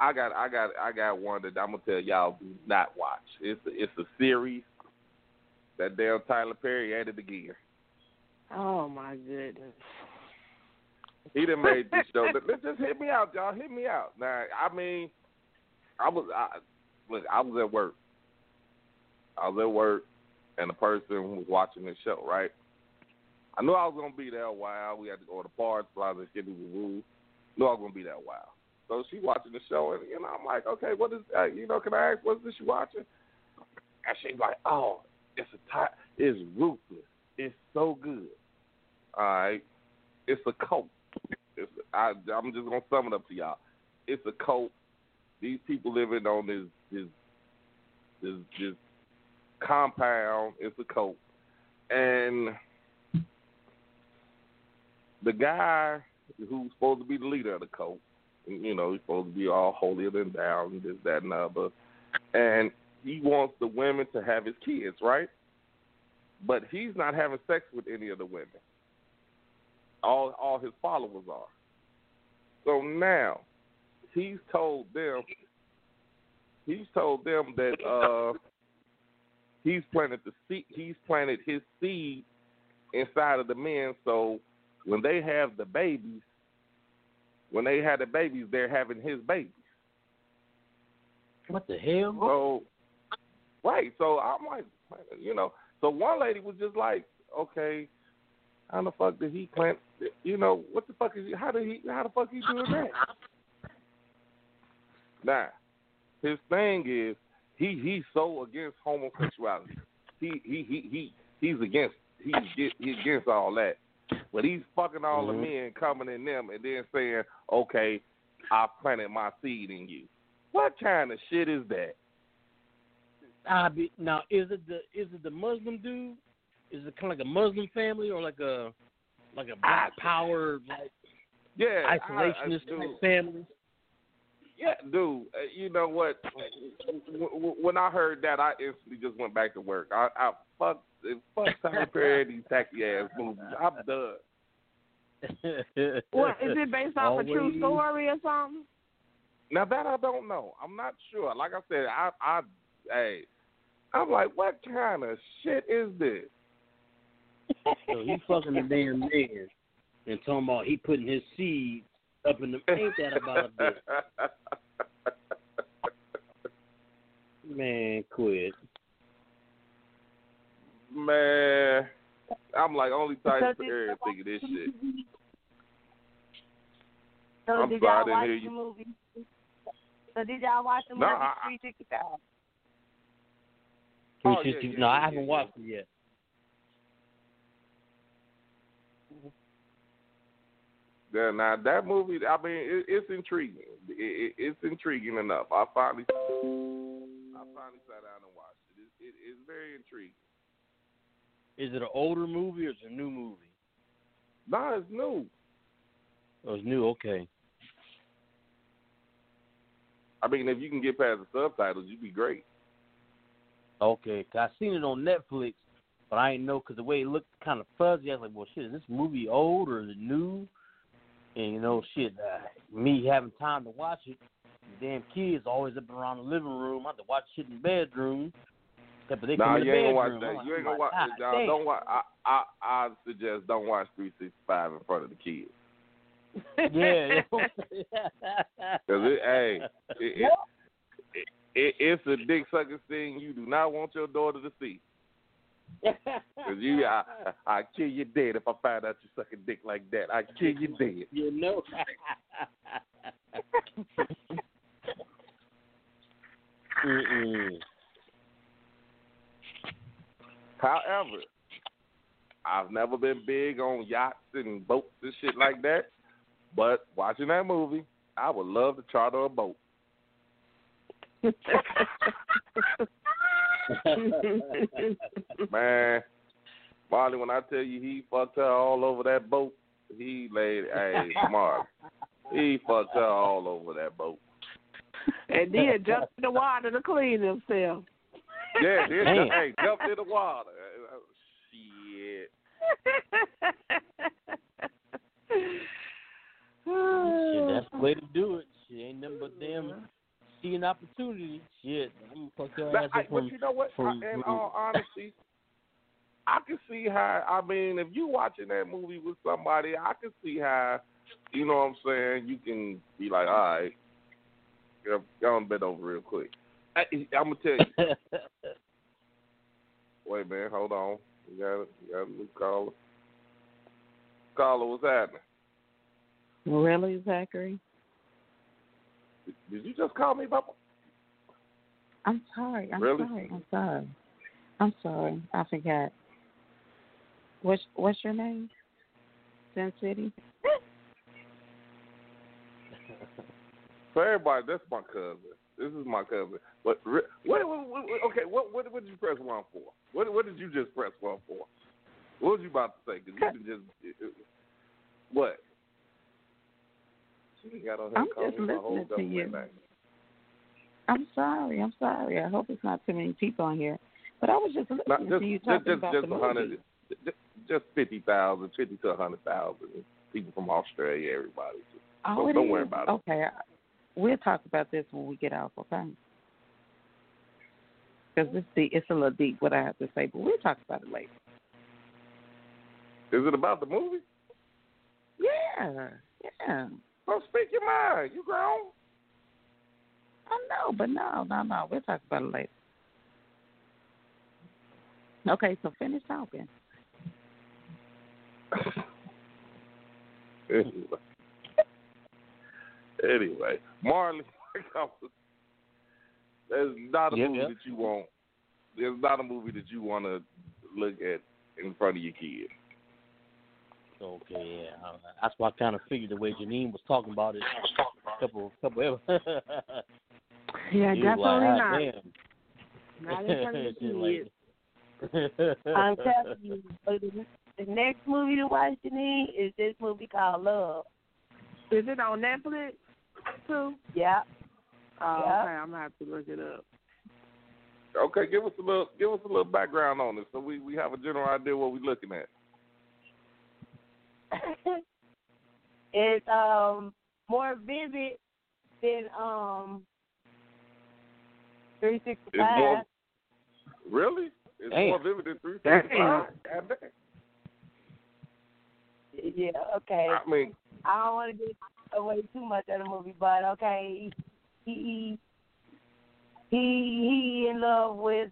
I got I got I got one that I'm gonna tell y'all do not watch. It's a, it's a series that damn Tyler Perry added again. Oh my goodness. He done made this show. Let, let's just hit me out, y'all. Hit me out. Now, I mean, I was I, look. I was at work. I was at work, and the person was watching the show. Right. I knew I was gonna be there a while. We had to go to parts, blah blah, get the rules. Knew I was gonna be there a while. So she watching the show, and you know, I'm like, okay, what is? Uh, you know, can I ask what's you watching? And she's like, oh, it's a ty- it's ruthless. It's so good. All right, it's a cult. It's, I, I'm just gonna sum it up to y'all. It's a cult. These people living on this this this this compound. It's a cult, and the guy who's supposed to be the leader of the cult, you know, he's supposed to be all holier than thou and this, that, and the other, and he wants the women to have his kids, right? But he's not having sex with any of the women all all his followers are. So now he's told them he's told them that uh he's planted the seed he's planted his seed inside of the men so when they have the babies when they had the babies they're having his babies. What the hell? So right, so I'm like you know, so one lady was just like, Okay, how the fuck did he plant? You know what the fuck is he? How did he? How the fuck he doing that? Now, his thing is he he's so against homosexuality. He he he he he's against he's get- he's against all that. But he's fucking all the men coming in them and then saying, "Okay, I planted my seed in you." What kind of shit is that? I be now. Is it the is it the Muslim dude? Is it kind of like a Muslim family or like a like a black power like Yeah, I- I- isolationist family? Yeah, dude. Uh, you know what? W- w- When I heard that, I instantly just went back to work. I, I fuck, fuck Tyler Perry and these tacky ass movies. I'm done. What is it based off a true story or something? Now that I don't know. I'm not sure. Like I said, I, I, hey, I'm like, what kind of shit is this? So he fucking the damn man and talking about he putting his seeds up in the ain't that about a bitch? Man, quit. Man, I'm like only Tyler So did Perry y'all thinking this shit. So I'm did sorry, I y'all didn't watch hear the you. movie? So did y'all watch the No, movie I- I- 365? Oh, Three yeah, yeah, no, yeah, I haven't yeah, watched it yet. Yeah, now that movie, I mean, it, it's intriguing. It, it, it's intriguing enough. I finally, I finally sat down and watched it. It, it. It's very intriguing. Is it an older movie or is it a new movie? No, it's new. Oh, it's new. Okay. I mean, if you can get past the subtitles, you'd be great. Okay, 'cause I seen it on Netflix, but I didn't know because the way it looked kind of fuzzy. I was like, well, shit, is this movie old or is it new? And you know, shit, uh, me having time to watch it, the damn kids always up around the living room. I have to watch shit in the bedroom. Except they nah, come in you ain't gonna bedroom. watch that. You ain't gonna watch. God Nah, don't watch. I, I, I suggest don't watch 365 in front of the kids. yeah. Cause it, hey, it, it, it, it, it's a dick sucking thing you do not want your daughter to see. Cause you, I, I kill you dead if I find out you sucking dick like that. I kill you dead. you know. Mm-mm. However, I've never been big on yachts and boats and shit like that. But watching that movie, I would love to charter a boat. Man, Marley, when I tell you he fucked her all over that boat, he laid hey Marley. He fucked her all over that boat. and then jumped in the water to clean himself. Yeah, then Man. hey, jumped in the water. Uh, Shit. Shit, that's the way to do it. Shit, ain't nothing but them see an opportunity. Shit, I'm fuck your But, ass I, up but you know what? from, I, in all honesty, I can see how. I mean, if you watching that movie with somebody, I can see how. You know what I'm saying? You can be like, all right, go go on bed over real quick. I, I'm gonna tell you. Wait, man, hold on. You got it. You got a new caller. Caller, what's happening? Really, Zachary? Did, did you just call me, Papa? I'm sorry. I'm Really? sorry. I'm sorry. I'm sorry. I forgot. What's What's your name? Sin City. For everybody, that's my cousin. This is my cousin. But what, what, what, what- okay, what, what, what did you press one for? What, what did you just press one for? What was you about to say? Because you can just what? She got on her I'm just listening to you. I'm sorry. I'm sorry. I hope it's not too many people on here. But I was just listening Not just, to you just, talking just, about just the movie. just, just fifty thousand, fifty to a hundred thousand people from Australia. Everybody. Oh, Don't- don't is? worry about it. Okay. We'll talk about this when we get off, okay? Because it's, deep- it's a little deep what I have to say, but we'll talk about it later. Is it about the movie? Yeah. Yeah. Well, speak your mind. You grown. I know, but no, no, no. We'll talk about it later. Okay, so finish talking. anyway, anyway, Marley, there's not a Yeah, movie yeah. that you want. There's not a movie that you want to look at in front of your kid. Okay, yeah. That's why I kind of figured the way Janine was talking about it. A couple, couple. Yeah, definitely like, not. "Ah, damn." Not in front of the Shit kids. I'm telling you, but the, the next movie to watch, Janine, is this movie called Love. Is it on Netflix too? Yeah. Oh, Yeah. okay. I'm gonna have to look it up. Okay, give us a little, give us a little background on it, so we we have a general idea what we're looking at. it's um more vivid than um three sixty It's more five. really. It's Damn. more vivid than three Damn. sixty five. God damn. Yeah, okay. I mean, I don't want to get away too much of the movie, but okay, he he he in love with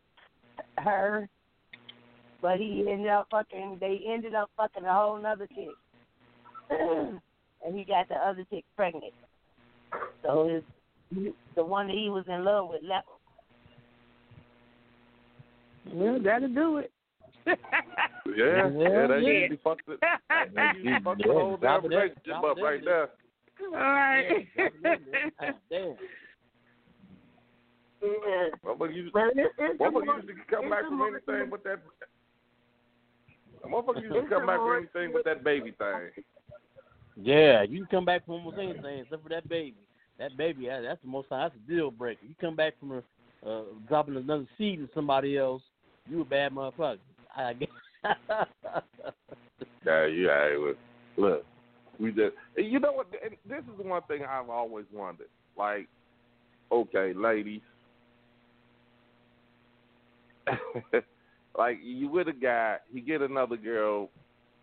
her, but he ended up fucking. They ended up fucking a whole nother chick, and he got the other chick pregnant. So his the one that he was in love with left. Well, that'll do it. yeah, Yeah, yeah, that yeah. usually fucks it. That usually fucks the whole drop damn it there, relationship up right there. There. All right. Damn. Yeah. Motherfucker usually, But it's, it's a motherfucker more- usually come back a from anything but that. Motherfucker usually It's come back from anything but that baby thing. Yeah, you can come back from almost anything except for that baby. That baby, that's the most. Time, that's a deal breaker. You come back from a, uh, dropping another seed to somebody else, you a bad motherfucker. I guess. Yeah, yeah. It was, look, we just. You know what? This is the one thing I've always wondered. Like, okay, ladies. like you with a guy, he get another girl,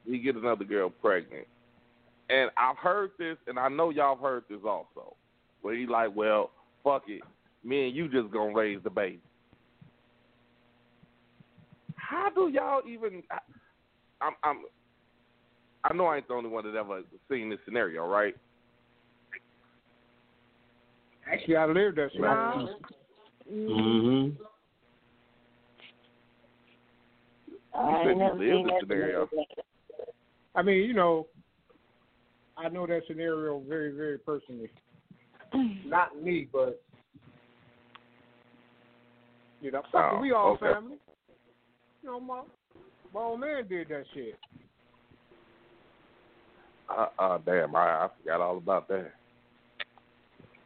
he get another girl pregnant, and I've heard this, and I know y'all have heard this also, where he like, well, fuck it, me and you just gonna raise the baby. How do y'all even? I, I'm, I'm, I know I ain't the only one that ever seen this scenario, right? Actually, I lived that scenario. No. mm-hmm. I You said you never lived seen the that scenario. I mean, you know, I know that scenario very, very personally. Not me, but you know, Oh, we all okay. family. You know, my my old man did that shit. Uh, uh, damn, I, I forgot all about that.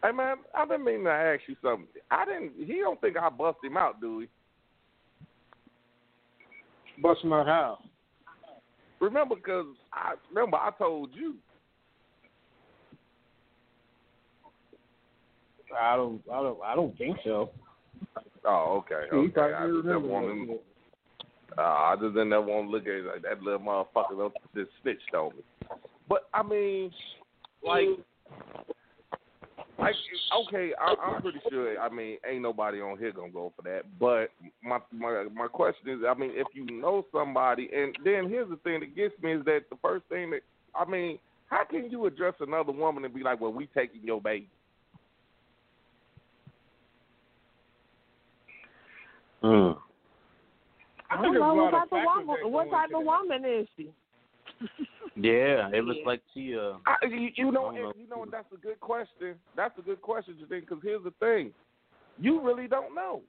Hey man, I've been meaning to ask you something. I didn't. He don't think I bust him out, do he? Bust him out how? Remember, because I remember I told you. I don't, I don't, I don't think so. Oh, okay, okay. I just didn't want him. Uh, I just didn't ever want to look at it like that little motherfucker just snitched on me. But I mean, like, like okay, I, I'm pretty sure. I mean, ain't nobody on here gonna go for that. But my my my question is, I mean, if you know somebody, and then here's the thing that gets me is that the first thing that I mean, how can you address another woman and be like, "Well, we taking your baby"? Mm. I I don't know lot what type of woman. What type of woman is she? Yeah, it looks like she uh I, you, you know, I don't know. and, you know, that's a good question. That's a good question, Justine. Because here's the thing: you really don't know.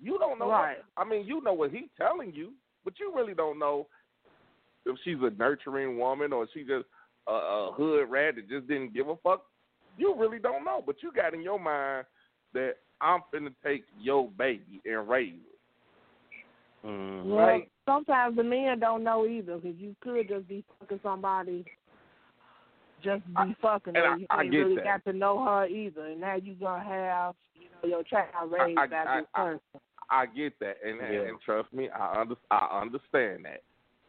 You don't know. what- Right. I mean, you know what he's telling you, but you really don't know if she's a nurturing woman or she just a, a hood rat that just didn't give a fuck. You really don't know, but you got in your mind that I'm finna take your baby and raise it. mm, Well, Right. Sometimes the men don't know either because you could just be fucking somebody, just be I- fucking and her. You I ain't get really that. got to know her either, and now you gonna have you know your child raised I- by I- this I- person. I get that, and and, Yeah. and trust me, I under, I understand that.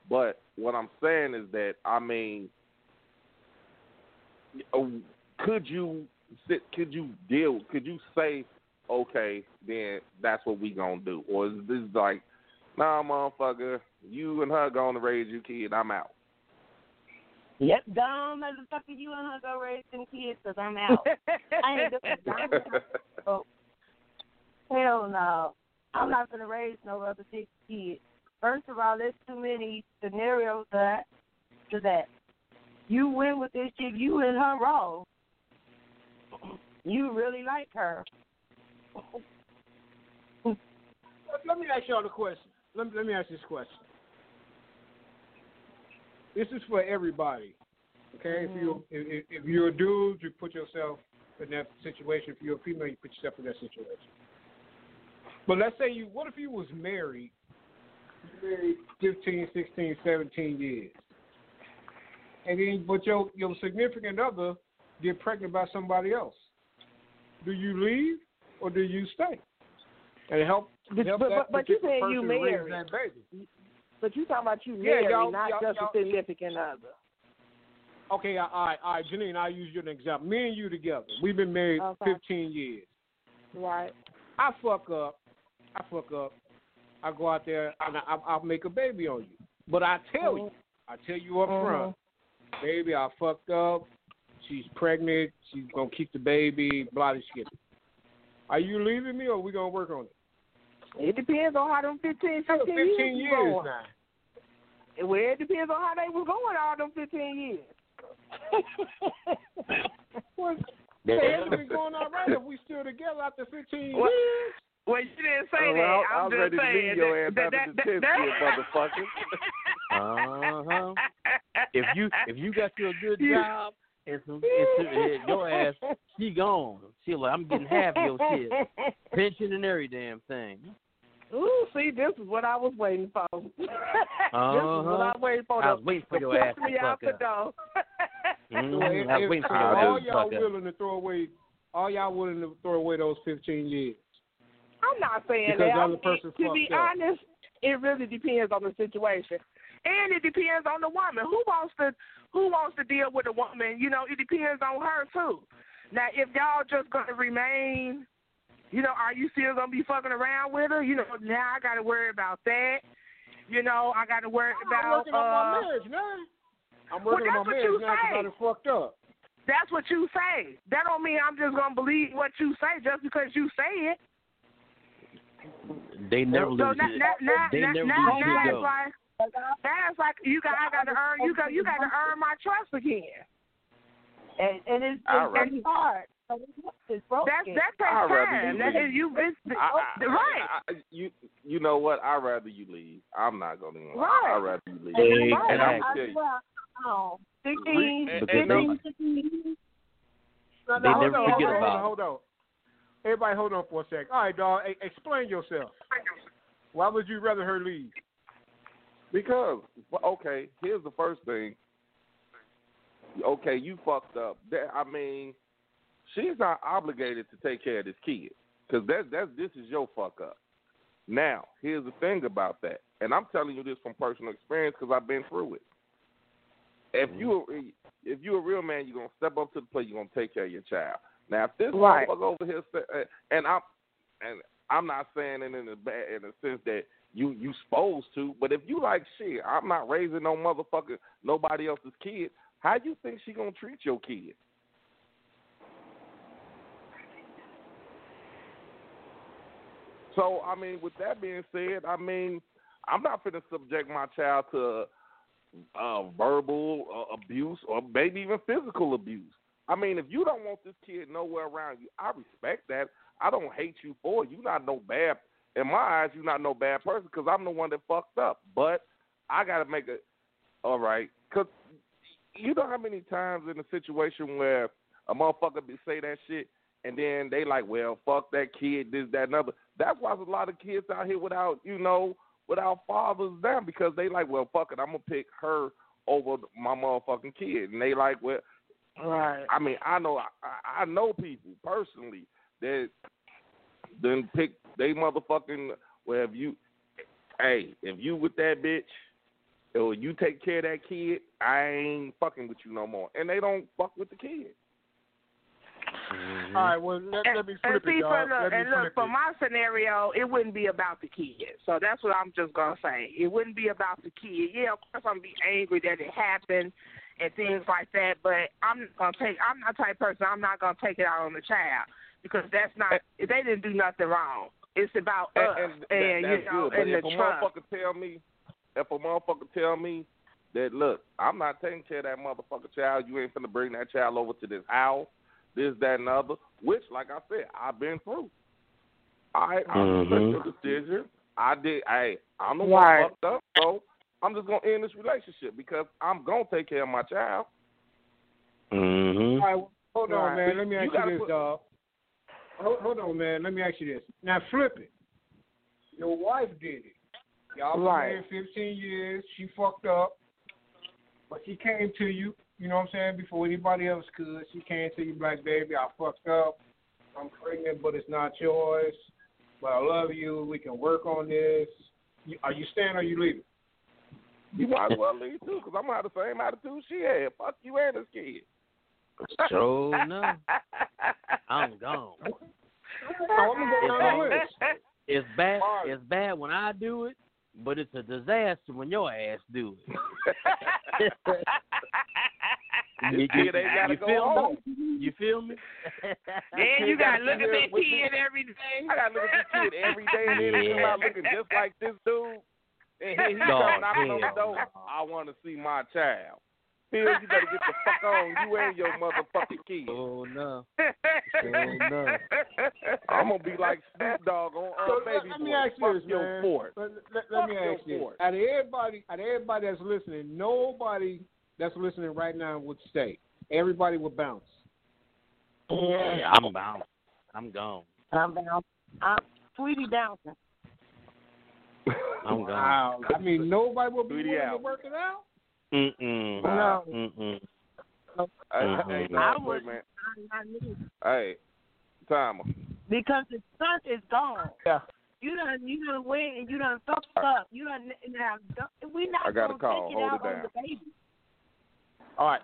But what I'm saying is that I mean, oh, could you sit? Could you deal? Could you say, okay, then that's what we gonna do, or is this like, nah, motherfucker, you and her gonna raise your kid, I'm out. Yep, dumb motherfucker, you and her go raise them kids 'cause I'm out. I ain't doing that. Oh, hell no. I'm not going to raise no other six kids. First of all, there's too many scenarios to that. To that. You win with this chick, you and her wrong. You really like her. Let- Let me ask y'all the question. Let me, let me ask this question. This is for everybody. Okay, if you mm-hmm. if, if you're a dude, you put yourself in that situation. If you're a female, you put yourself in that situation. But let's say you, what if you was married, married 15, 16, 17 years, and then but your your significant other get pregnant by somebody else? Do you leave or do you stay and help? But, help but, but, you said you married. that baby? But you talking about you Yeah, married, y'all- not y'all- just y'all- a significant other. Okay, all right, all right, Janine, I'll use you as an example. Me and you together, we've been married Okay. 15 years. Right. I fuck up, I fuck up, I go out there and I, I'll make a baby on you. But I tell you, I tell you up front, mm-hmm. baby, I fucked up. She's pregnant. She's gonna keep the baby. Blah, blah, shit. Are you leaving me, or we gonna work on it? It depends on how them 15, 15, 15 years, years going. now. Well, it depends on how they was going all them 15 years. What? The hell been going all right if we still together after 15 years? What? Well, you didn't say Oh, that. I'm I'm just ready to saying leave your ass that, after that, the 10th year, motherfucker. uh-huh. If you if you got you a good job and some and some, and your ass she gone. She like I'm getting half your shit. Pension and every damn thing. Ooh, see, this is what I was waiting for. this is what I Uh-huh. was waiting for. I to- was waiting for your ass to me out fuck the up. door. Mhm. Well, I was if- waiting for if your ass to y'all fuck up. willing to throw away, all y'all willing to throw away those 15 years. I'm not saying Because that. the I other mean, to be up. honest, it really depends on the situation, and it depends on the woman. Who wants to Who wants to deal with a woman? You know, it depends on her too. Now, if y'all just gonna remain, you know, are you still gonna be fucking around with her? You know, now I got to worry about that. You know, I got to worry I'm about. working on my uh, marriage now. I'm Well, working on that's my what marriage you now because I say. done fucked up. That's what you say. That don't mean I'm just gonna believe what you say just because you say it. They never so lose now, it. now, now, They now, never now, lose now it, it's though. like that's like you got I got to earn you got you got to earn my trust again. And and it's, it's, read- it's hard. It's broken. That's that takes I'd time. you That leave. is you it's, I, I, right. I, you you know what? I'd rather you leave. I'm not gonna. Lie. Right. I'd rather you leave. Exactly. And I'm gonna tell you. well, oh, 16, And- Because and they- 15, 16. No, no, hold never on, forget hold on, about- Hold on, hold on. Everybody, hold on for a sec. All right, dog. explain yourself. Why would you rather her leave? Because okay, here's the first thing. Okay, you fucked up. That, I mean, she's not obligated to take care of this kid because that's that's this is your fuck up. Now, here's the thing about that, and I'm telling you this from personal experience because I've been through it. If you if you're a real man, you're gonna step up to the plate. You're gonna take care of your child. Now, if this Right. motherfucker over here, and I'm and I'm not saying it in a bad in a sense that you you supposed to, but if you like shit, I'm not raising no motherfucker nobody else's kid. How do you think she gonna treat your kid? So I mean, with that being said, I mean, I'm not gonna subject my child to uh, verbal uh, abuse or maybe even physical abuse. I mean, if you don't want this kid nowhere around you, I respect that. I don't hate you for it. You're not no bad. In my eyes, you're not no bad person because I'm the one that fucked up. But I got to make it all right. Because you know how many times in a situation where a motherfucker be say that shit and then they like, well, fuck that kid, this, that, and other. That's why there's a lot of kids out here without, you know, without fathers down because they like, well, fuck it, I'm gonna pick her over my motherfucking kid, and they like, well, Right. I mean, I know, I, I know people personally that then pick they motherfucking. Well, if you, hey, if you with that bitch, or you take care of that kid, I ain't fucking with you no more. And they don't fuck with the kid. Mhm. All right, well, let, And, let me and flip see, it, for dog. look, Let me and look, for it. my scenario, it wouldn't be about the kid. So that's what I'm just gonna say. It wouldn't be about the kid. Yeah, of course I'm gonna be angry that it happened and things like that. But I'm not gonna take. I'm not the type of person. I'm not gonna take it out on the child because that's not. They didn't do nothing wrong. It's about us And, and, and that, you know good. But and if the a trust. motherfucker tell me, if a motherfucker tell me that look, I'm not taking care of that motherfucker child. You ain't finna bring that child over to this house, this, that, and the other. Which, like I said, I've been through. I I respect Mhm. your decision. I did. Hey, I'm the Right. one fucked up, so I'm just gonna end this relationship because I'm gonna take care of my child. Mhm. All right, hold on, Right. man. Let me ask gotta you this, put- dog. Hold, hold on, man. Let me ask you this. Now flip it. Your wife did it. Y'all been Right. married 15 years. She fucked up, but she came to you. You know what I'm saying? Before anybody else could, she came to you like, baby, I fucked up. I'm pregnant, but it's not yours. But I love you. We can work on this. You, are you staying or you leaving? You might as well leave too, because I'm gonna have the same attitude she had. Fuck you and this kid. Sure enough. I'm gone. So oh, I'm gonna go down the list. It's bad. Marlon. It's bad when I do it, but it's a disaster when your ass do it. This kid ain't gotta you go feel home. me? You feel me? Then you gotta look at Yeah, that with kid every day. I gotta look at this kid every day and then he come out looking just like this dude. And here he No, come knocking on the door. I want to see my child. Phil, you better get the fuck on. You and your motherfucking kid. Oh no. Oh no. I'm gonna be like Snoop Dogg on uh, So let, Baby let me Boy. ask you Fuck this, your man. fort. Let, let, let me ask you this. fort. Out of everybody, out of everybody that's listening, nobody that's listening right now would stay. Everybody would bounce. Yeah, I'm bound. I'm gone. I'm down. I'm sweetie bouncing. I'm gone. Wow. I mean, nobody will be Sweetie willing to out. work it out. Mm-mm. No. Mm-mm. Hey, Mhm. hey, no, I wait, would- man. I need Hey, timer. because the son is gone. Yeah. You done you done went and you done fucked up. You done now we not I got a gonna call. take it Hold out it on the baby. All right.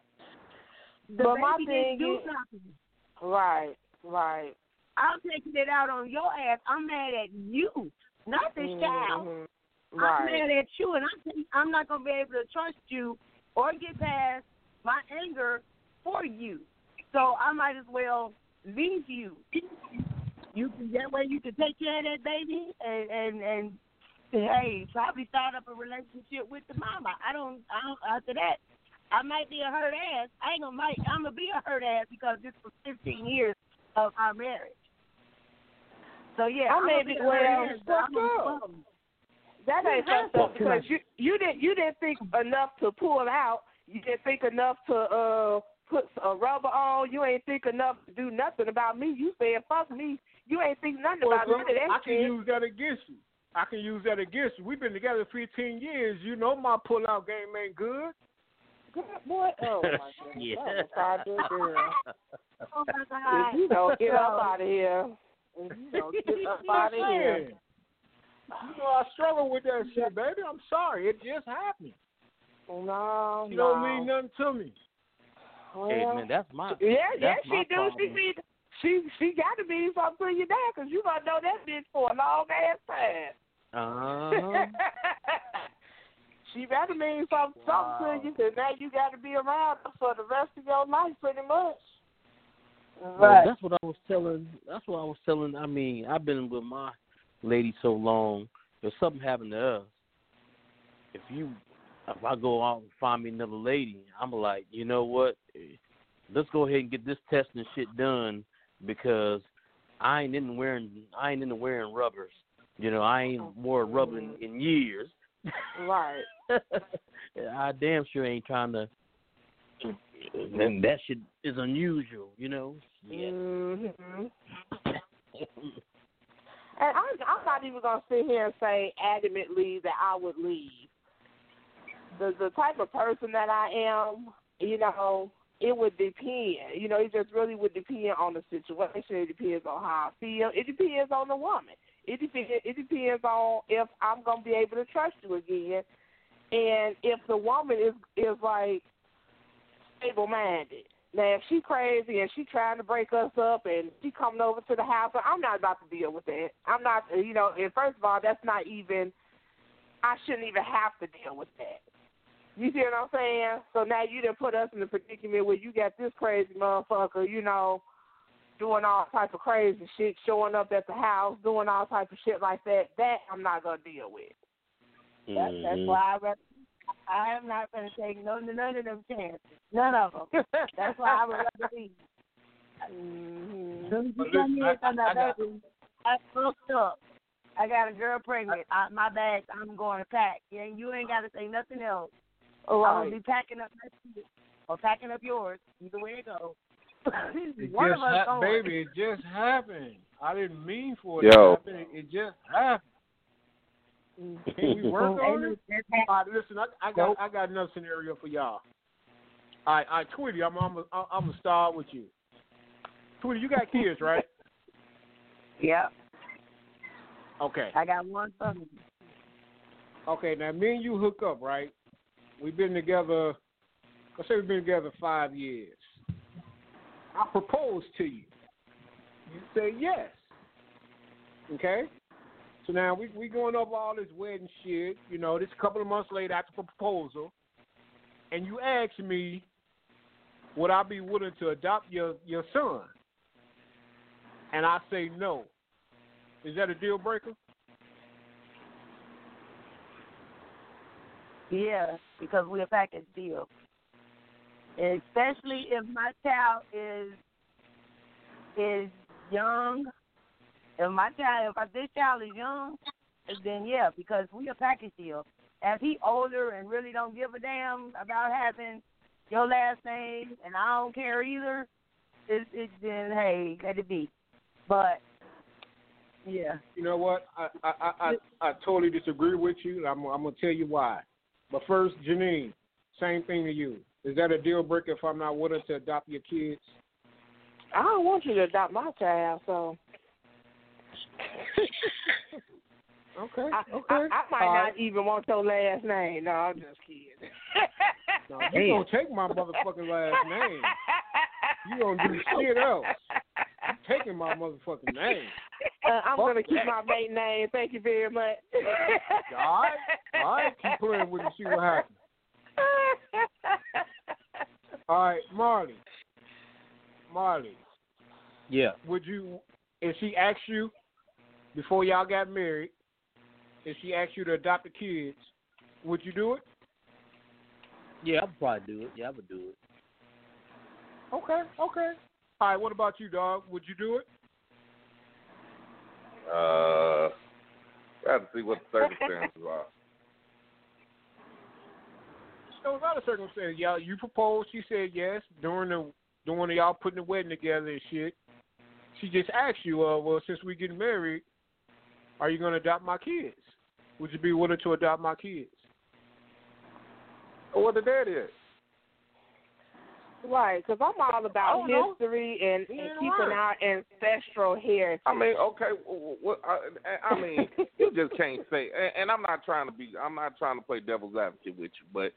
The But my thing didn't do is- nothing. Right, right. I'm taking it out on your ass. I'm mad at you, not this child. Mhm. I'm mad at you, and I'm I'm not gonna be able to trust you or get past my anger for you. So I might as well leave you. you can that way you can take care of that baby and and and hey, probably start up a relationship with the mama. I don't I don't after that. I might be a hurt ass. I ain't gonna might I'm gonna be a hurt ass because this was fifteen years of our marriage. So yeah, I gonna be well, That ain't fucked up because you you didn't you didn't think enough to pull out. You didn't think enough to uh put a rubber on. You ain't think enough to do nothing about me. You said fuck me. You ain't think nothing Well, about none of that I can shit. use that against you. I can use that against you. We've been together 15 years. You know my pull-out game ain't good. Boy, oh my goodness. Yeah. I'm a girl. Oh my god. If you don't get up out of here. If you don't get up out of here. Listen, You know I struggle with that shit, baby. I'm sorry. It just happened. No, You no. don't mean nothing to me. Hey man, that's my Yeah, yeah, that's she my do. She problem. be, she she got to be something to you now, cause you gonna know that bitch for a long ass time. Uh-huh. she better mean something, something to you, cause now you got to be around her for the rest of your life, pretty much. Well, that's what I was telling. That's what I was telling. I mean, I've been with my lady so long. If something happened to us, if you, if I go out and find me another lady, I'm like, you know what? Let's go ahead and get this test and shit done because I ain't into wearing. I ain't into wearing rubbers. You know, I ain't wore rubber in, in years. Right. I damn sure ain't trying to. And that shit is unusual, you know. Yeah. hmm And I'm not even gonna sit here and say adamantly that I would leave. The the type of person that I am, you know, it would depend. You know, it just really would depend on the situation. It depends on how I feel. It depends on the woman. It depends. It depends on if I'm gonna be able to trust you again, and if the woman is is like stable minded. Now, if she crazy and she trying to break us up and she coming over to the house, I'm not about to deal with that. I'm not, you know. And first of all, that's not even. I shouldn't even have to deal with that. You see what I'm saying? So now you done put us in the predicament where you got this crazy motherfucker, you know, doing all type of crazy shit, showing up at the house, doing all type of shit like that. That I'm not gonna deal with. That, that's Mhm. why I rather, I am not going to take none, none of them chances. None of them. That's why I would rather leave. Mm-hmm. Soon as But you come listen, here I- from I that got- baby, I fucked up. I got a girl pregnant. I, my bag, I'm going to pack. Yeah, you ain't got to say nothing else. I'm going to be packing up my shit or packing up yours. Either way it goes. It One just of us hap- going. baby, it just happened. I didn't mean for it Yo. to happen. It, it just happened. Can we work on it? That's All right, listen, I, I got I got another scenario for y'all. All right, all right, Tweety, I'm I'm I'm I'm gonna start with you. Tweety, you got kids, right? Yep. Okay. I got one son. Okay, now me and you hook up, right? We've been together. Let's say we've been together five years. I propose to you. You say yes. Okay. So now we we going over all this wedding shit. You know, this couple of months later after proposal, and you ask me, would I be willing to adopt your your son? And I say no. Is that a deal breaker? Yeah, because we're a package deal. Especially if my child is is young. If my child, if this child is young, then yeah, because we a package deal. If he older and really don't give a damn about having your last name, and I don't care either, it, it then hey, let it be. But yeah, You know what? I I I, I, I totally disagree with you. I'm I'm gonna tell you why. But first, Janine, same thing to you. Is that a deal breaker if I'm not willing to adopt your kids? I don't want you to adopt my child, so Okay. I, okay. I, I might All not right. even want your last name. No, I'm just kidding. No, you gonna take my motherfucking last name. You gonna do shit else. You taking my motherfucking name. Uh, I'm Fuck gonna keep that. my maiden name. Thank you very much. All right. All right. Keep playing with it. See what happens. All right, Marley. Marley, Yeah. would you, if she asked you before y'all got married, and she asked you to adopt the kids, would you do it? Yeah, I'd probably do it. Yeah, I would do it. Okay, okay. All right, what about you, dog? Would you do it? Uh, I have to see what the circumstances are. There was other circumstances. Y'all, you proposed. She said yes during the during y'all putting the wedding together and shit. She just asked you, uh, well, since we getting married, are you gonna adopt my kids? Would you be willing to adopt my kids? What the dad is? Right, because I'm all about don't know. history and, and keeping right. our ancestral heritage. I mean, okay, what? I, I mean, you just can't say. And, and I'm not trying to be. I'm not trying to play devil's advocate with you, but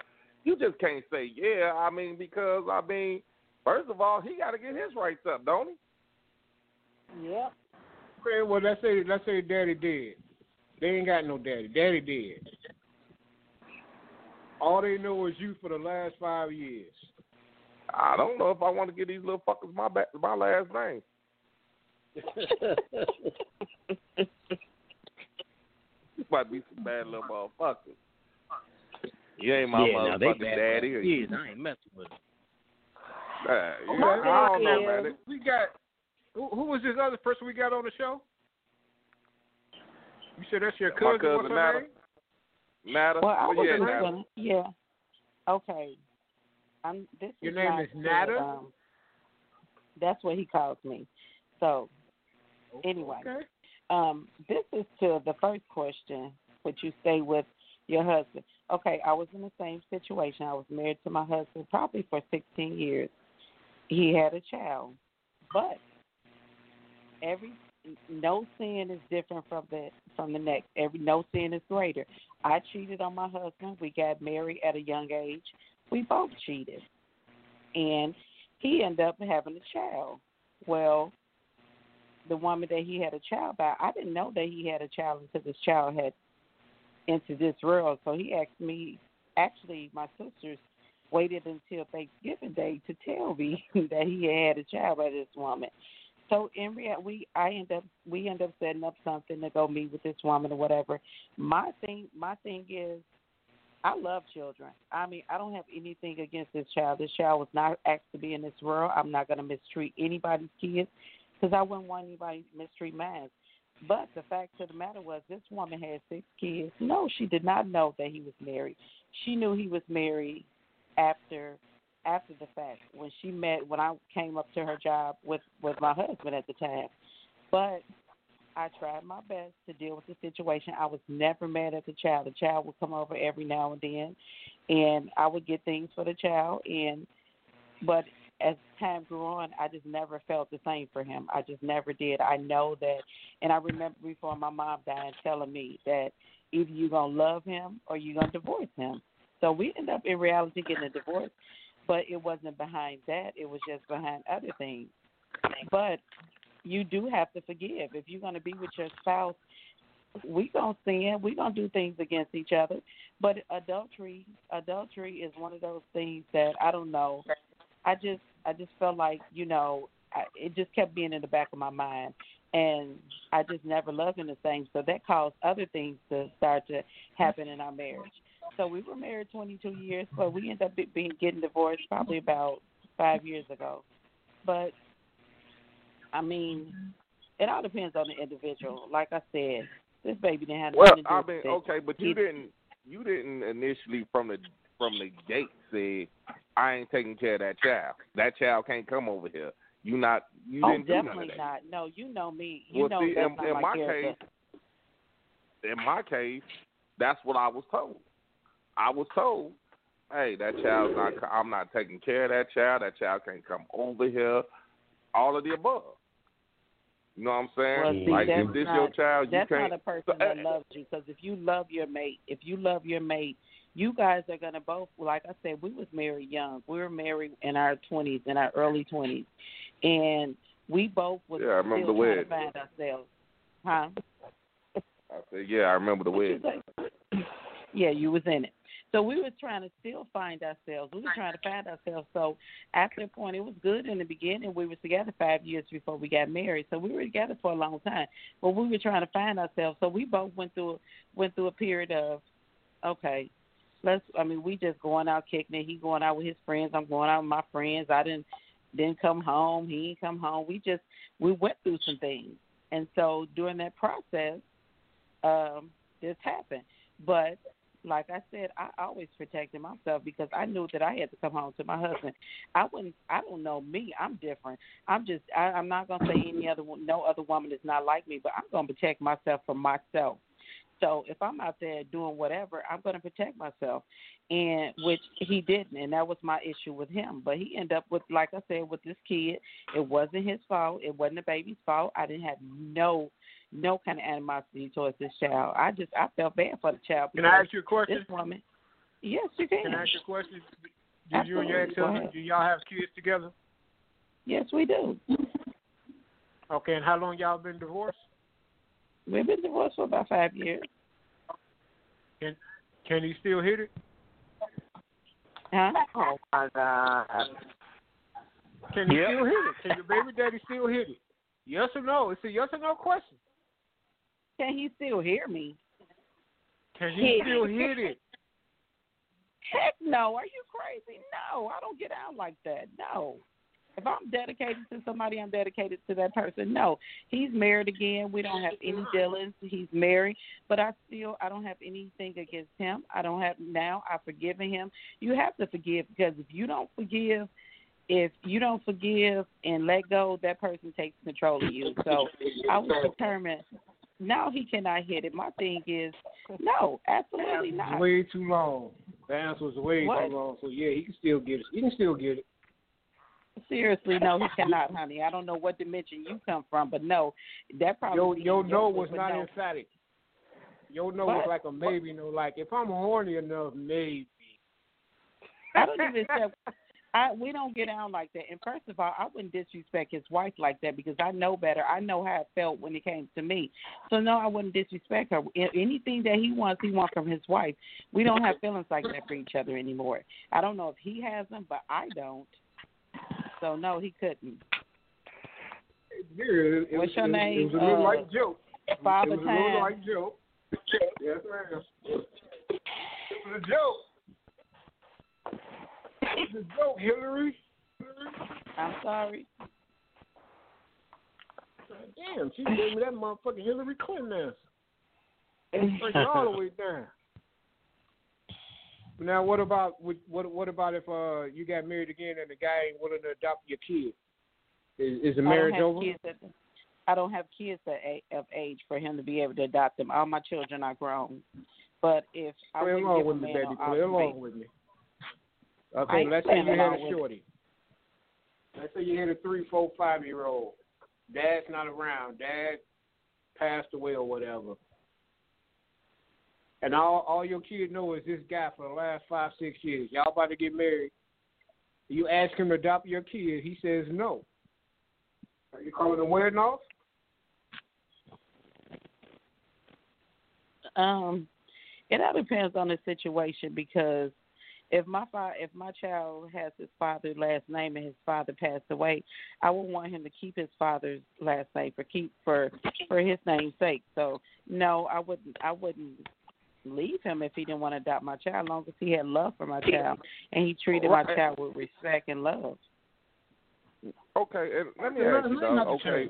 you just can't say yeah. I mean, because I mean, first of all, he got to get his rights up, don't he? Yep. Okay, well let's say let's say daddy dead. They ain't got no daddy. Daddy dead. All they know is you for the last five years. I don't know if I want to give these little fuckers my ba- my last name. You might be some bad little motherfuckers. You ain't my yeah, they motherfucking bad daddy. or you- I ain't messing with them. Uh, you Okay, know, I don't know, man. We got who, who was this other person we got on the show? You said that's your My cousin. cousin What's her Nata. name? Nata. Well, I was yeah, just gonna, yeah. Okay. I'm. This Your is name not is to, Nata? Um, that's what he calls me. So anyway, Okay. um, this is to the first question. Would you stay with your husband? Okay, I was in the same situation. I was married to my husband probably for 16 years. He had a child, but every no sin is different from the from the next. Every no sin is greater. I cheated on my husband. We got married at a young age. We both cheated, and he ended up having a child. Well, the woman that he had a child by, I didn't know that he had a child until this child had entered this world. So he asked me. Actually, my sisters waited until Thanksgiving Day to tell me that he had a child by this woman. So in reality, we I end up we end up setting up something to go meet with this woman or whatever. My thing my thing is, I love children. I mean, I don't have anything against this child. This child was not asked to be in this world. I'm not going to mistreat anybody's kids because I wouldn't want anybody to mistreat mine. But the fact of the matter was, this woman had six kids. No, she did not know that he was married. She knew he was married after after the fact when she met when I came up to her job with with my husband at the time. But I tried my best to deal with the situation. I was never mad at the child. The child would come over every now and then, and I would get things for the child. And but as time grew on, I just never felt the same for him. I just never did. I know that, and I remember before my mom died telling me that either you're gonna love him or you're gonna divorce him. So we ended up in reality getting a divorce, but it wasn't behind that. It was just behind other things. But you do have to forgive if you're gonna be with your spouse. We gonna sin. We gonna do things against each other. But adultery, adultery is one of those things that I don't know. I just, I just felt like you know, I, it just kept being in the back of my mind, and I just never loved him the same. So that caused other things to start to happen in our marriage. So we were married 22 years, but we ended up being getting divorced probably about five years ago. But I mean, it all depends on the individual. Like I said, this baby didn't have Well, to do I mean, okay, but you didn't you didn't initially from the from the gate say I ain't taking care of that child. That child can't come over here. You not you oh, didn't do none definitely of that. not. No, you know me. You well, know see, that's in, not in my, my case, in my case, that's what I was told. I was told, hey, that child's not. I'm not taking care of that child. That child can't come over here. All of the above. You know what I'm saying? Well, see, like if this not, your child, you that's can't. That's not a person so, that eh, loves you. Because if you love your mate, if you love your mate, you guys are gonna both. Like I said, we was married young. We were married in our twenties, in our early twenties, and we both was Yeah, I remember still the trying wedding. to find ourselves. Huh? I said, yeah, I remember the wedding. Yeah, you was in it. So we were trying to still find ourselves. We were trying to find ourselves. So after that point, it was good in the beginning. We were together five years before we got married. So we were together for a long time. But we were trying to find ourselves. So we both went through went through a period of, okay, let's. I mean, we just going out kicking it. He going out with his friends. I'm going out with my friends. I didn't didn't come home. He didn't come home. We just we went through some things. And so during that process, um, this happened. But like I said, I always protected myself because I knew that I had to come home to my husband. I wouldn't. I don't know me. I'm different. I'm just. I, I'm not gonna say any other. No other woman is not like me. But I'm gonna protect myself from myself. So if I'm out there doing whatever, I'm going to protect myself, and which he didn't, and that was my issue with him. But he ended up with, like I said, with this kid. It wasn't his fault. It wasn't the baby's fault. I didn't have no, no kind of animosity towards this child. I just I felt bad for the child. Can I ask you a question? This woman. Yes, you can. Can I ask you a question? Do you and your Absolutely. ex-husband, do y'all have kids together? Yes, we do. Okay, and how long y'all been divorced? We've been divorced for about five years. Can can he still hit it? Huh? Oh my God. Can he Yep. still hit it? Can your baby daddy still hit it? Yes or no? It's a yes or no question. Can he still hear me? Can he still hit it? Heck no. Are you crazy? No, I don't get out like that. No. If I'm dedicated to somebody, I'm dedicated to that person. No. He's married again. We don't have any dealings. He's married. But I still I don't have anything against him. I don't have now I've forgiven him. You have to forgive because if you don't forgive if you don't forgive and let go, that person takes control of you. So I was determined. No, he cannot hit it. My thing is, no, absolutely not. way too long. The answer was way What? too long. So yeah, he can still get it. He can still get it. Seriously, no, he cannot, honey. I don't know what dimension you come from, but no, that probably Your your no was not no. emphatic. Your no was like a maybe. No, like if I'm horny enough, maybe. I don't even say I we don't get down like that. And first of all, I wouldn't disrespect his wife like that because I know better. I know how it felt when it came to me. So no, I wouldn't disrespect her. Anything that he wants, he wants from his wife. We don't have feelings like that for each other anymore. I don't know if he has them, but I don't. So no, he couldn't. Yeah, it, What's your it name? It was a little Uh, like joke. Father it was a little like joke. Yes, ma'am. It was a joke. It was a joke, Hillary. I'm sorry. Damn, she gave me that motherfucking Hillary Clinton answer. Break it all the way down. Now, what about what what what about if uh you got married again and the guy ain't willing to adopt your kid? Is, is the marriage I don't have over? Kids at, I don't have kids that a, of age for him to be able to adopt them. All my children are grown. But if I Play wouldn't along give with me, man baby. Play along with me. Okay, let's say you had a shorty. Let's say you had a three, four, five year old. Dad's not around. Dad passed away or whatever. And all all your kids know is this guy for the last five, six years. Y'all about to get married. You ask him to adopt your kid, he says no. Are you calling the wedding off? Um, it all depends on the situation because if my fa- if my child has his father's last name and his father passed away, I would want him to keep his father's last name for keep for for his name's sake. So no, I wouldn't I wouldn't leave him if he didn't want to adopt my child, as long as he had love for my child and he treated my child with respect and love. Okay, and let me ask let- you let though. Okay,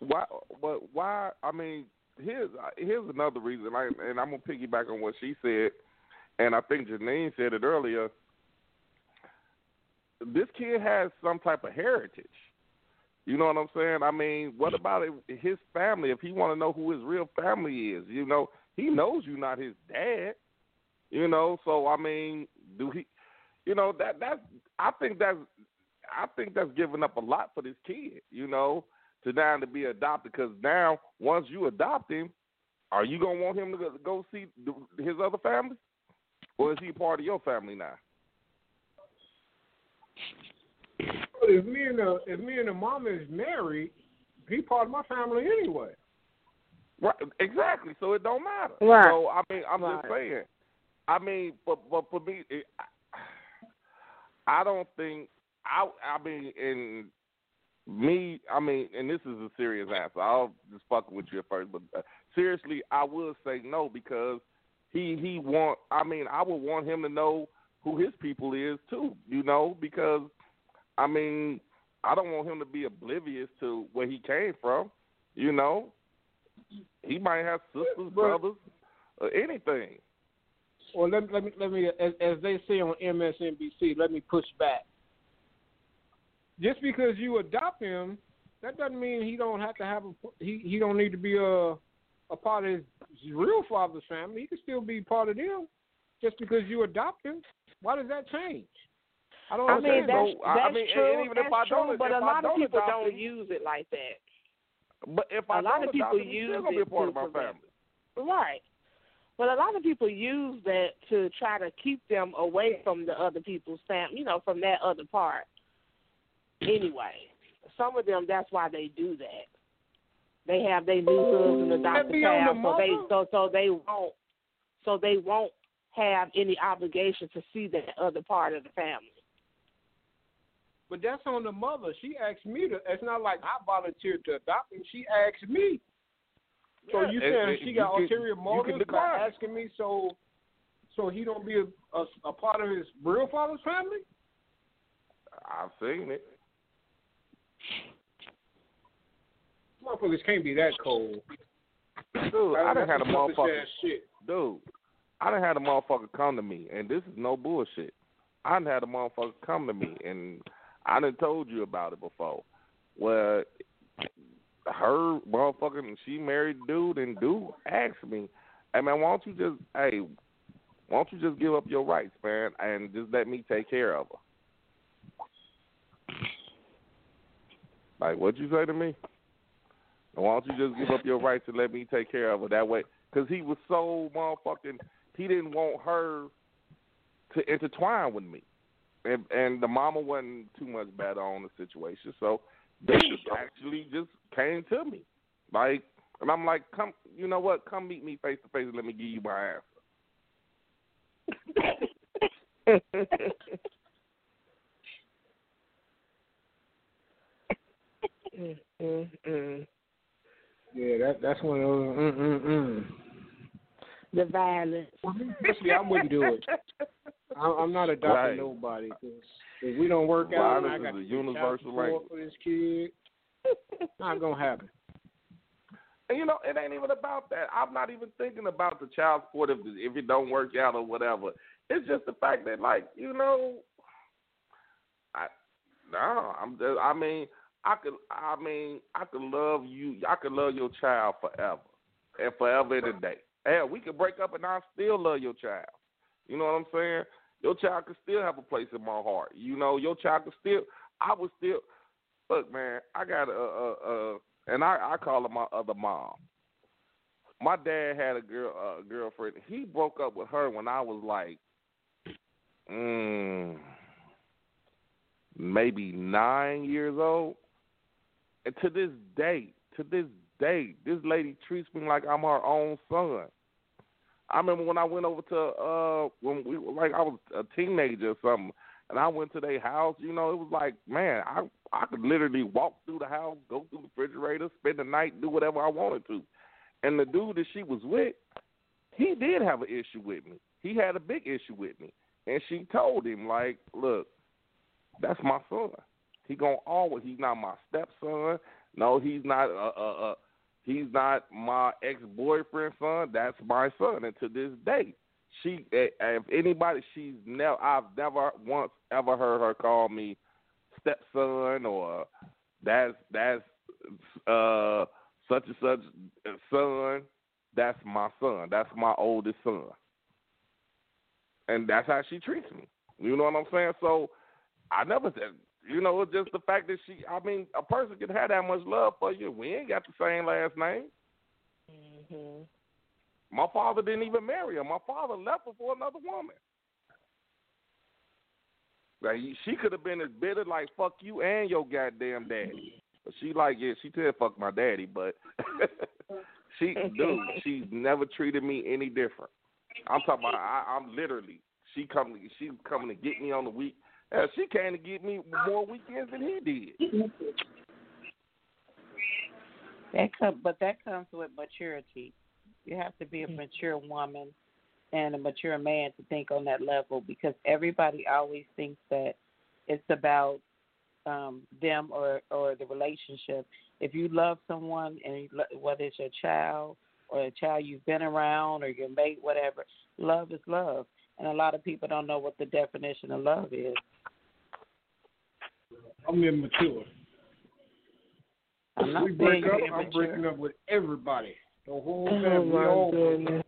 why? But why? I mean, here's here's another reason. I, and I'm gonna piggyback on what she said, and I think Janine said it earlier. This kid has some type of heritage. You know what I'm saying? I mean, what about his family? If he want to know who his real family is, you know, he knows you're not his dad. You know, so I mean, do he? You know that that's. I think that's. I think that's giving up a lot for this kid. You know, to now to be adopted because now once you adopt him, are you gonna want him to go see his other family, or is he part of your family now? But if me and the if me and the mama is married, he part of my family anyway. Right, exactly. So it don't matter. Right. So I mean, I'm just saying. I mean, but but for me, it, I don't think I. I mean, in me, I mean, and this is a serious answer. I'll just fucking with you at first, but uh, seriously, I will say no because he he want. I mean, I would want him to know who his people is too. You know, because I mean, I don't want him to be oblivious to where he came from. You know, he might have sisters, brothers, or anything. Well, let, let me let me as, as they say on MSNBC, let me push back. Just because you adopt him, that doesn't mean he don't have to have a he he don't need to be a a part of his real father's family. He can still be part of them. Just because you adopt him, why does that change? I don't I mean, understand. that's, So, I- I that's mean, and true. even if that's I don't- true, but if a I lot of people adopt don't him- use it like that. But if A I lot don't of people adopt him, he's use still gonna be a part of my prevent- family. Right. But a lot of people use that to try to keep them away from the other people's family, you know, from that other part. Anyway, some of them that's why they do that. They have their new husband and That the be on the so they so so they won't so they won't have any obligation to see that other part of the family. But that's on the mother. She asked me to. It's not like I volunteered to adopt him. She asked me. So Yeah, you and- saying and she you got can- ulterior you can motives by asking me so so he don't be a, a, a part of his real father's family? I've seen it. Motherfuckers can't be that cold. Dude, I done had a That's some selfish motherfucker. shit. Dude, I done had a motherfucker come to me, and this is no bullshit. I done had a motherfucker come to me, and I done told you about it before. Where her motherfucking, she married dude, and dude asked me, hey man, why don't you just, hey, why don't you just give up your rights, man, and just let me take care of her? Like, what'd you say to me? Why don't you just give up your rights and let me take care of her that way? Because he was so motherfucking, he didn't want her to intertwine with me. And and the mama wasn't too much better on the situation, so they just actually just came to me, like, and I'm like, come, you know what? Come meet me face to face and let me give you my answer. mm, mm, mm. Yeah, that that's one of those. Mm mm mm. The violence. Personally, I wouldn't do it. I, I'm not adopting Right. nobody. 'cause if we don't work out, and I Violence got is to a pay child universal support language. for this kid. Not gonna happen. And you know, it ain't even about that. I'm not even thinking about the child support if if it don't work out or whatever. It's just the fact that, like, you know, I no, I'm just. I mean, I could. I mean, I could love you. I could love your child forever and forever and a day. Hell, we could break up and I still love your child. You know what I'm saying? Your child could still have a place in my heart. You know, your child could still. I would still. Look, man, I got a, a, a and I, I call her my other mom. My dad had a girl a girlfriend. He broke up with her when I was like, mm, maybe nine years old. And to this day, to this day, this lady treats me like I'm her own son. I remember when I went over to uh when we were like I was a teenager or something, and I went to their house. You know, it was like man, I I could literally walk through the house, go through the refrigerator, spend the night, do whatever I wanted to. And the dude that she was with, he did have an issue with me. He had a big issue with me, and she told him like, look, that's my son. He gonna always. He's not my stepson. No, he's not. Uh, uh, uh, he's not my ex boyfriend's son. That's my son. And to this day, she. eh, If anybody, she's never. I've never once ever heard her call me stepson or that's that's uh such and such son. That's my son. That's my oldest son. And that's how she treats me. You know what I'm saying? So I never said you know, it's just the fact that she I mean, a person can have that much love for you. We ain't got the same last name. hmm My father didn't even marry her. My father left her for another woman. Like she could have been as bitter like fuck you and your goddamn daddy. But she like yeah, she said fuck my daddy, but she dude, she never treated me any different. I'm talking about. I, I'm literally. She coming. She coming to get me on the week. Hell, she came to get me more weekends than he did. That come, but that comes with maturity. You have to be a mature woman and a mature man to think on that level because everybody always thinks that it's about um them or or the relationship. If you love someone and you, lo- whether it's your child or a child you've been around or your mate, whatever, love is love. And a lot of people don't know what the definition of love is. I'm immature. I'm not we break up, you're I'm breaking up with everybody. The whole family. Oh, family. my all goodness.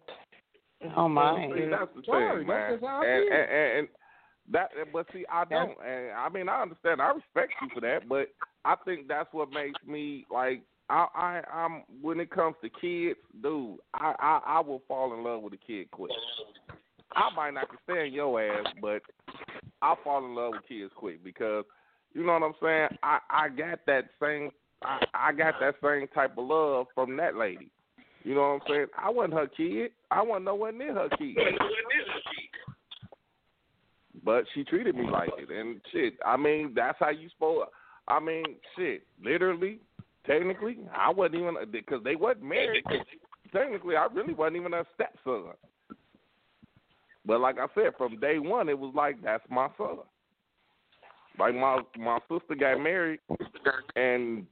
Oh my! See, that's the thing, that's man. just how I and, feel. and, and, and that, but see, I don't. And I mean, I understand. I respect you for that, but I think that's what makes me like. I, I, I'm when it comes to kids, dude. I, I, I will fall in love with a kid quick. I might not can stand your ass, but I fall in love with kids quick because you know what I'm saying. I, I got that same. I, I got that same type of love from that lady. You know what I'm saying? I wasn't her kid. I wasn't nowhere near her kid. But she treated me like it, and shit. I mean, that's how you spoke. I mean, shit. Literally, technically, I wasn't even because they wasn't married. Technically, I really wasn't even a stepson. But like I said, from day one, it was like that's my son. Like my my sister got married, and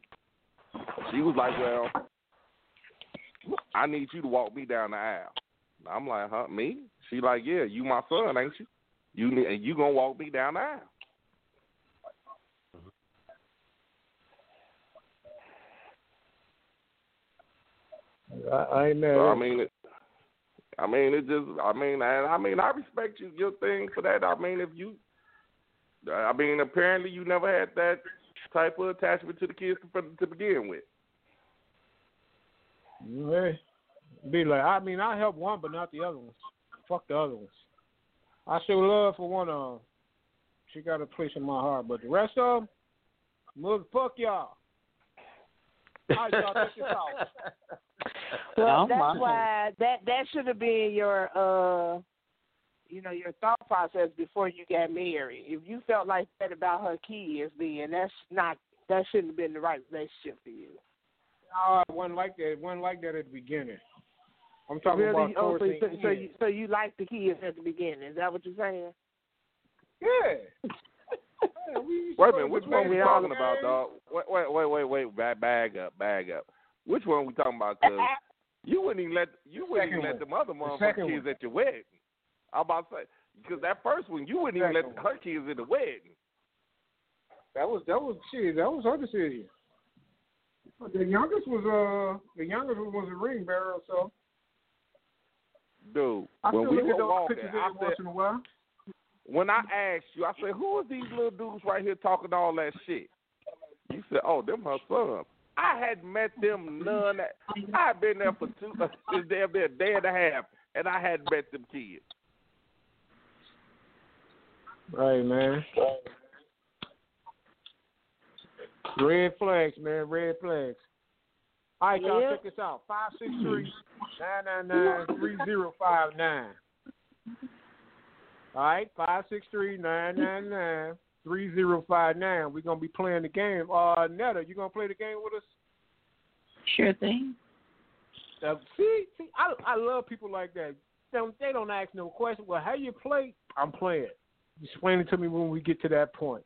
she was like, "Well, I need you to walk me down the aisle." I'm like, "Huh, me?" She like, "Yeah, you my son, ain't you? You and you gonna walk me down the aisle?" I, I ain't. So, I mean, it, I mean, it just, I mean, and I mean, I respect you, your thing for that. I mean, if you, I mean, apparently you never had that type of attachment to the kids to, to begin with. you. Hey, be like, I mean, I help one, but not the other ones. Fuck the other ones. I show love for one of them. She got a place in my heart, but the rest of them, motherfuck y'all. All right, y'all, check this out. Well, Oh, that's my. why that that should have been your uh you know, your thought process before you got married. If you felt like that about her kids, then that's not that shouldn't have been the right relationship for you. No, it wasn't like that. It wasn't like that at the beginning. I'm talking really? about oh, towards so, the so, end. so you so you like the kids at the beginning? Is that what you're saying? yeah. Yeah, we Wait a minute, which one we talking all about, dog? Wait, wait, wait, wait, wait, bag, bag up, bag up. Which one we talking about? Cause you wouldn't even let you wouldn't even let them other The motherfucking second kids one. at your wedding. I'm about to say because that first one you wouldn't even let Second her kids at the wedding. That was that was shit. That was her decision. The youngest was uh the youngest one was a ring bearer, so Dude, I when we were those walking, pictures I said, in a while. when I asked you, I said, "Who are these little dudes right here talking all that shit?" You said, "Oh, them her sons." I hadn't met them none. I had been there for two, since damn near a day and a half, and I hadn't met them kids. Right, man. Red flags, man. Red flags. All right, y'all, Yeah. check this out. Five six three nine nine nine three zero five nine. All right, five six three nine nine nine three zero five nine. We're gonna be playing the game. Uh, Netta, you gonna play the game with us? Sure thing. Uh, see, see, I I love people like that. They don't, they don't ask no question. Well, how you play? I'm playing. Explain it to me when we get to that point.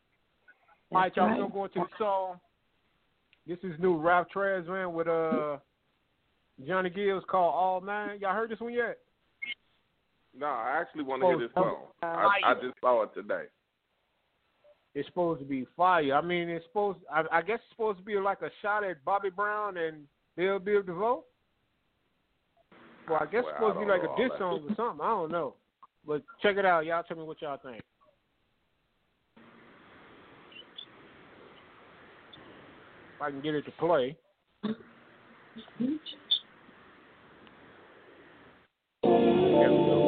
All right, y'all. Right. we're gonna go into the song. This is new Ralph Tresvant with uh Johnny Gills called All Nine. Y'all heard this one yet? No, I actually want to hear this song. Uh, I, I just saw it today. It's supposed to be fire. I mean, it's supposed. I, I guess it's supposed to be like a shot at Bobby Brown and Bell Biv DeVoe. Well, I guess it's Well, I supposed to be like a all diss song or something. I don't know. But check it out. Y'all tell me what y'all think. If I can get it to play. There we go.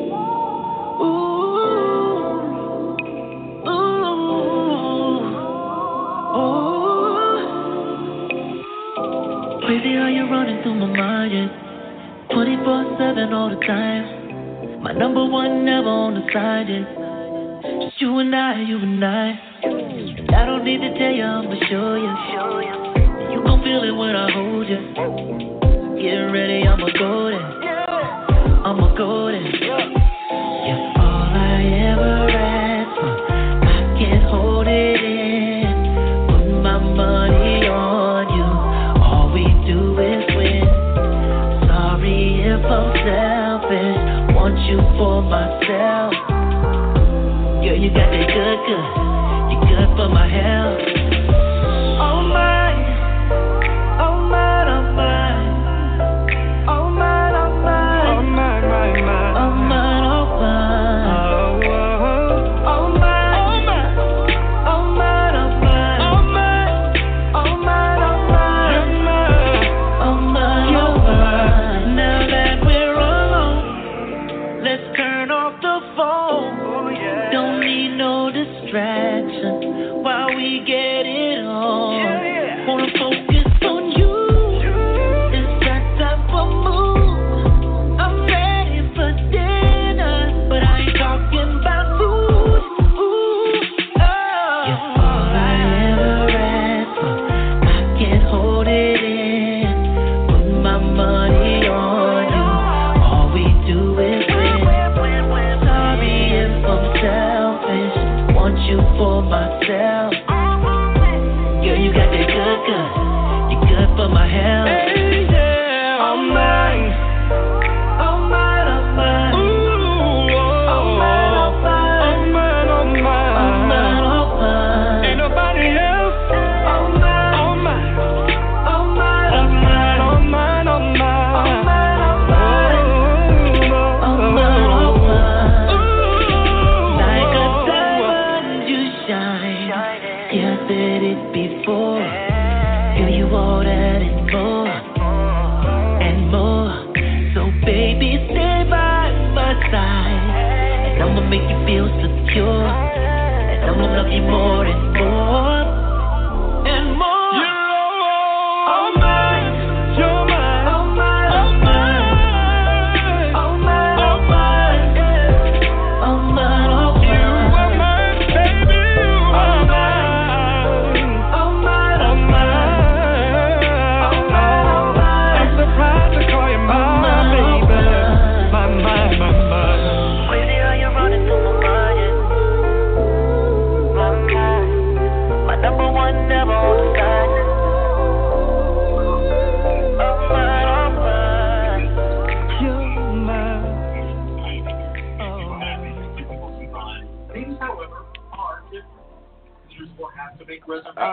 Crazy how you're running through my mind, yeah. 24 7 all the time. My number one never on the assignment. Just you and I, you and I. I don't need to tell you, I'ma show you. You gon' feel it when I hold you. Get ready, I'ma go there. I'ma go there. You're all I ever asked for. I can't hold it in. Put my money on you. All we do is win. Sorry if I'm selfish. Want you for myself. Girl, you got that good, good. You good for my health.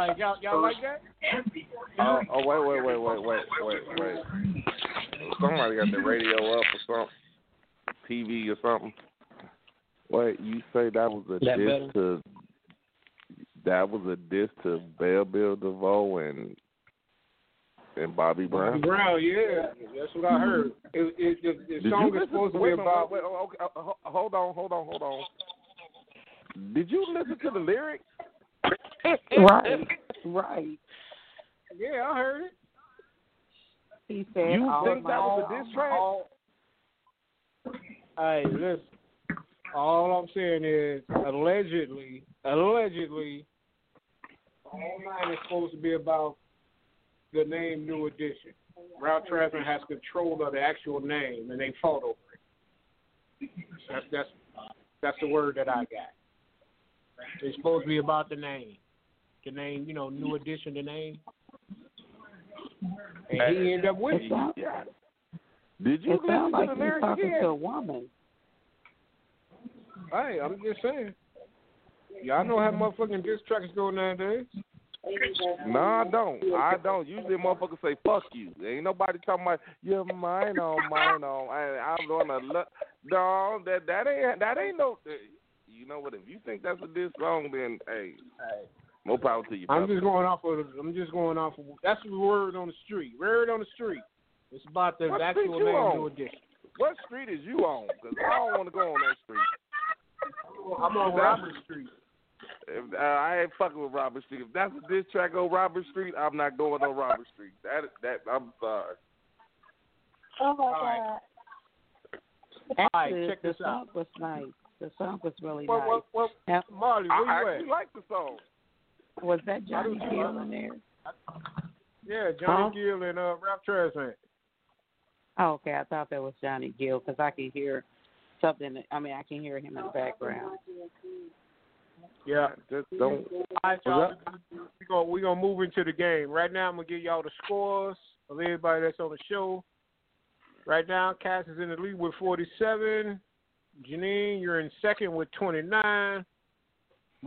Make reservations. All right, y'all, y'all like that? Oh, oh wait, wait, wait, wait, wait, wait, wait. Somebody got the radio up or something, TV or something. Wait, you say that was a That diss better? to that was a diss to Bell Biv DeVoe and and Bobby Brown. Brown, yeah, that's what I heard. It, it, the the Did song you is listen- supposed to wait be about. Wait, wait, okay, uh, hold on, hold on, hold on. Did you listen to the lyrics? Right, right. Yeah, I heard it. He said, You all think my- that was a diss track? All, hey, listen. All I'm saying is, allegedly, allegedly, all nine is supposed to be about the name New Edition. Ralph Tresvant has control of the actual name, and they fought over it. That's that's that's the word that I got. It's supposed to be about the name, the name, you know, New Edition, the name. And he ended up with It it. sounds, Did you it listen sounds to like the he's talking again? to a woman. Hey, I'm just saying. Y'all know how motherfucking diss tracks go nowadays. No, I don't. I don't. Usually, motherfuckers say "fuck you." Ain't nobody talking about you're mine on mine on. I, I'm gonna look. No, that that ain't that ain't no. You know what? If you think that's a diss song, then hey, more power to you. I'm just going off of. I'm just going off of. That's the word on the street. Word on the street. It's about the What actual street name on? New Edition. What street is you on? Because I don't want to go on that street. I'm on Robert Street. If, uh, I ain't fucking with Robert Street. If that's a diss track on Robert Street, I'm not going on Robert Street. That that I'm sorry. Oh my All right. god. right, Actually, check the song out. was nice. The song was really Well, nice. well, well, Now, Marley, where I you actually at? like the song. Was that Johnny. Gill in there? Yeah, Johnny Huh? Gill and uh, Ralph Tresvant. Oh, okay. I thought that was Johnny Gill because I can hear something. I mean, I can hear him in the background. Yeah. Just don't. All right, y'all. We gonna we gonna move into the game. Right now, I'm gonna give y'all the scores of everybody that's on the show. Right now, Cass is in the lead with 47. Janine, you're in second with 29.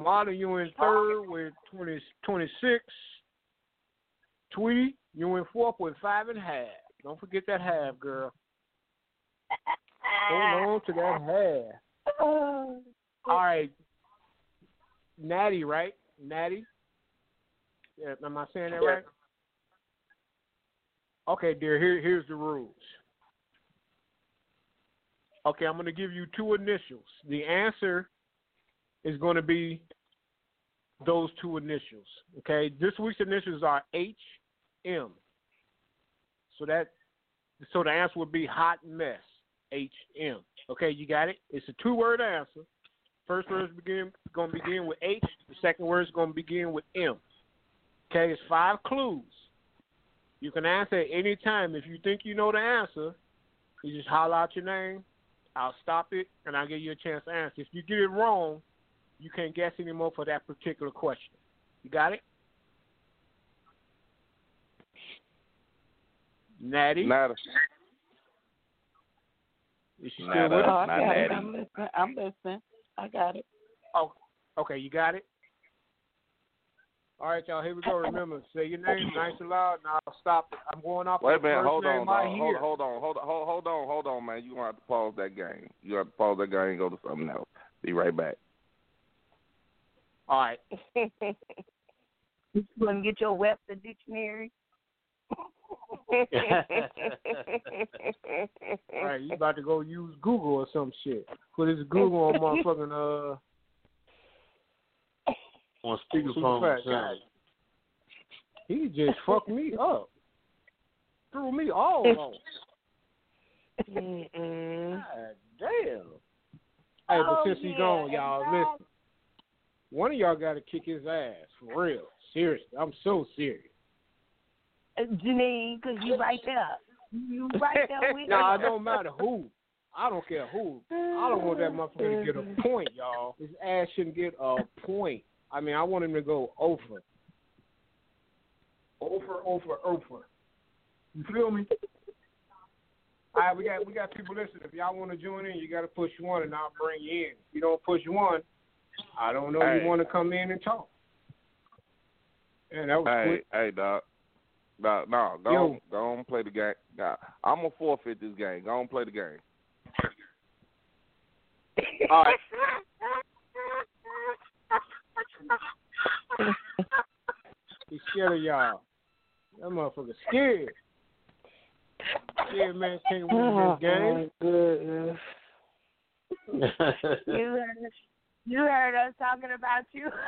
Marlon, you in oh, third with 20, 26. Tweety, you in fourth with five and a half. Don't forget that half, girl. Hold on to that half. Oh. All right. Natty, right? Natty? Yeah, am I saying that right? Okay, dear, here here's the rules. Okay, I'm gonna give you two initials. The answer is gonna be those two initials. Okay? This week's initials are H M. So that so the answer would be hot mess. H M. Okay, you got it? It's a two word answer. First word is begin gonna begin with H, the second word is gonna begin with M. Okay, it's five clues. You can answer at any time. If you think you know the answer, you just holler out your name. I'll stop it and I'll give you a chance to answer. If you get it wrong, you can't guess anymore for that particular question. You got it? Natty? Nada. Is she still Nada. with Oh, us? I not got it. Natty. I'm listening. I'm listening. I got it. Oh, okay, you got it. All right, y'all. Here we go. Remember, say your name nice and loud, and I'll stop it. I'm going off Wait a the minute. first Hold name on. I dog. hear. Hold, hold on. Hold on. Hold, hold on. Hold on, man. You gonna have to pause that game. You have to pause that game and go to something else. Be right back. All right. You gonna get your Webster dictionary? All right, you about to go use Google or some shit. Put his Google on motherfucking uh On speakerphone. He just fucked me up. Threw me all off. Mm-mm. God damn. Hey, but Oh, since he's yeah, gone, y'all, listen. One of y'all got to kick his ass for real. Seriously, I'm so serious. Uh, Janine, because you right there. You right there with Nah, it don't matter who. I don't care who. I don't want that motherfucker to get a point, y'all. His ass shouldn't get a point. I mean, I want him to go over. Over, over, over. You feel me? All right, we got we got people listening. If y'all want to join in, you got to push one, and I'll bring you in. If you don't push one, I don't know Hey. you want to come in and talk. And that was Hey, quick. hey, dog. No, no, go Yo. on, go on, play the game. Nah, I'm gonna forfeit this game. Go on, play the game. All right. He's scared of y'all. That motherfucker scared. Scared man can't win this oh, game. goodness. You heard, us, you heard us talking about you.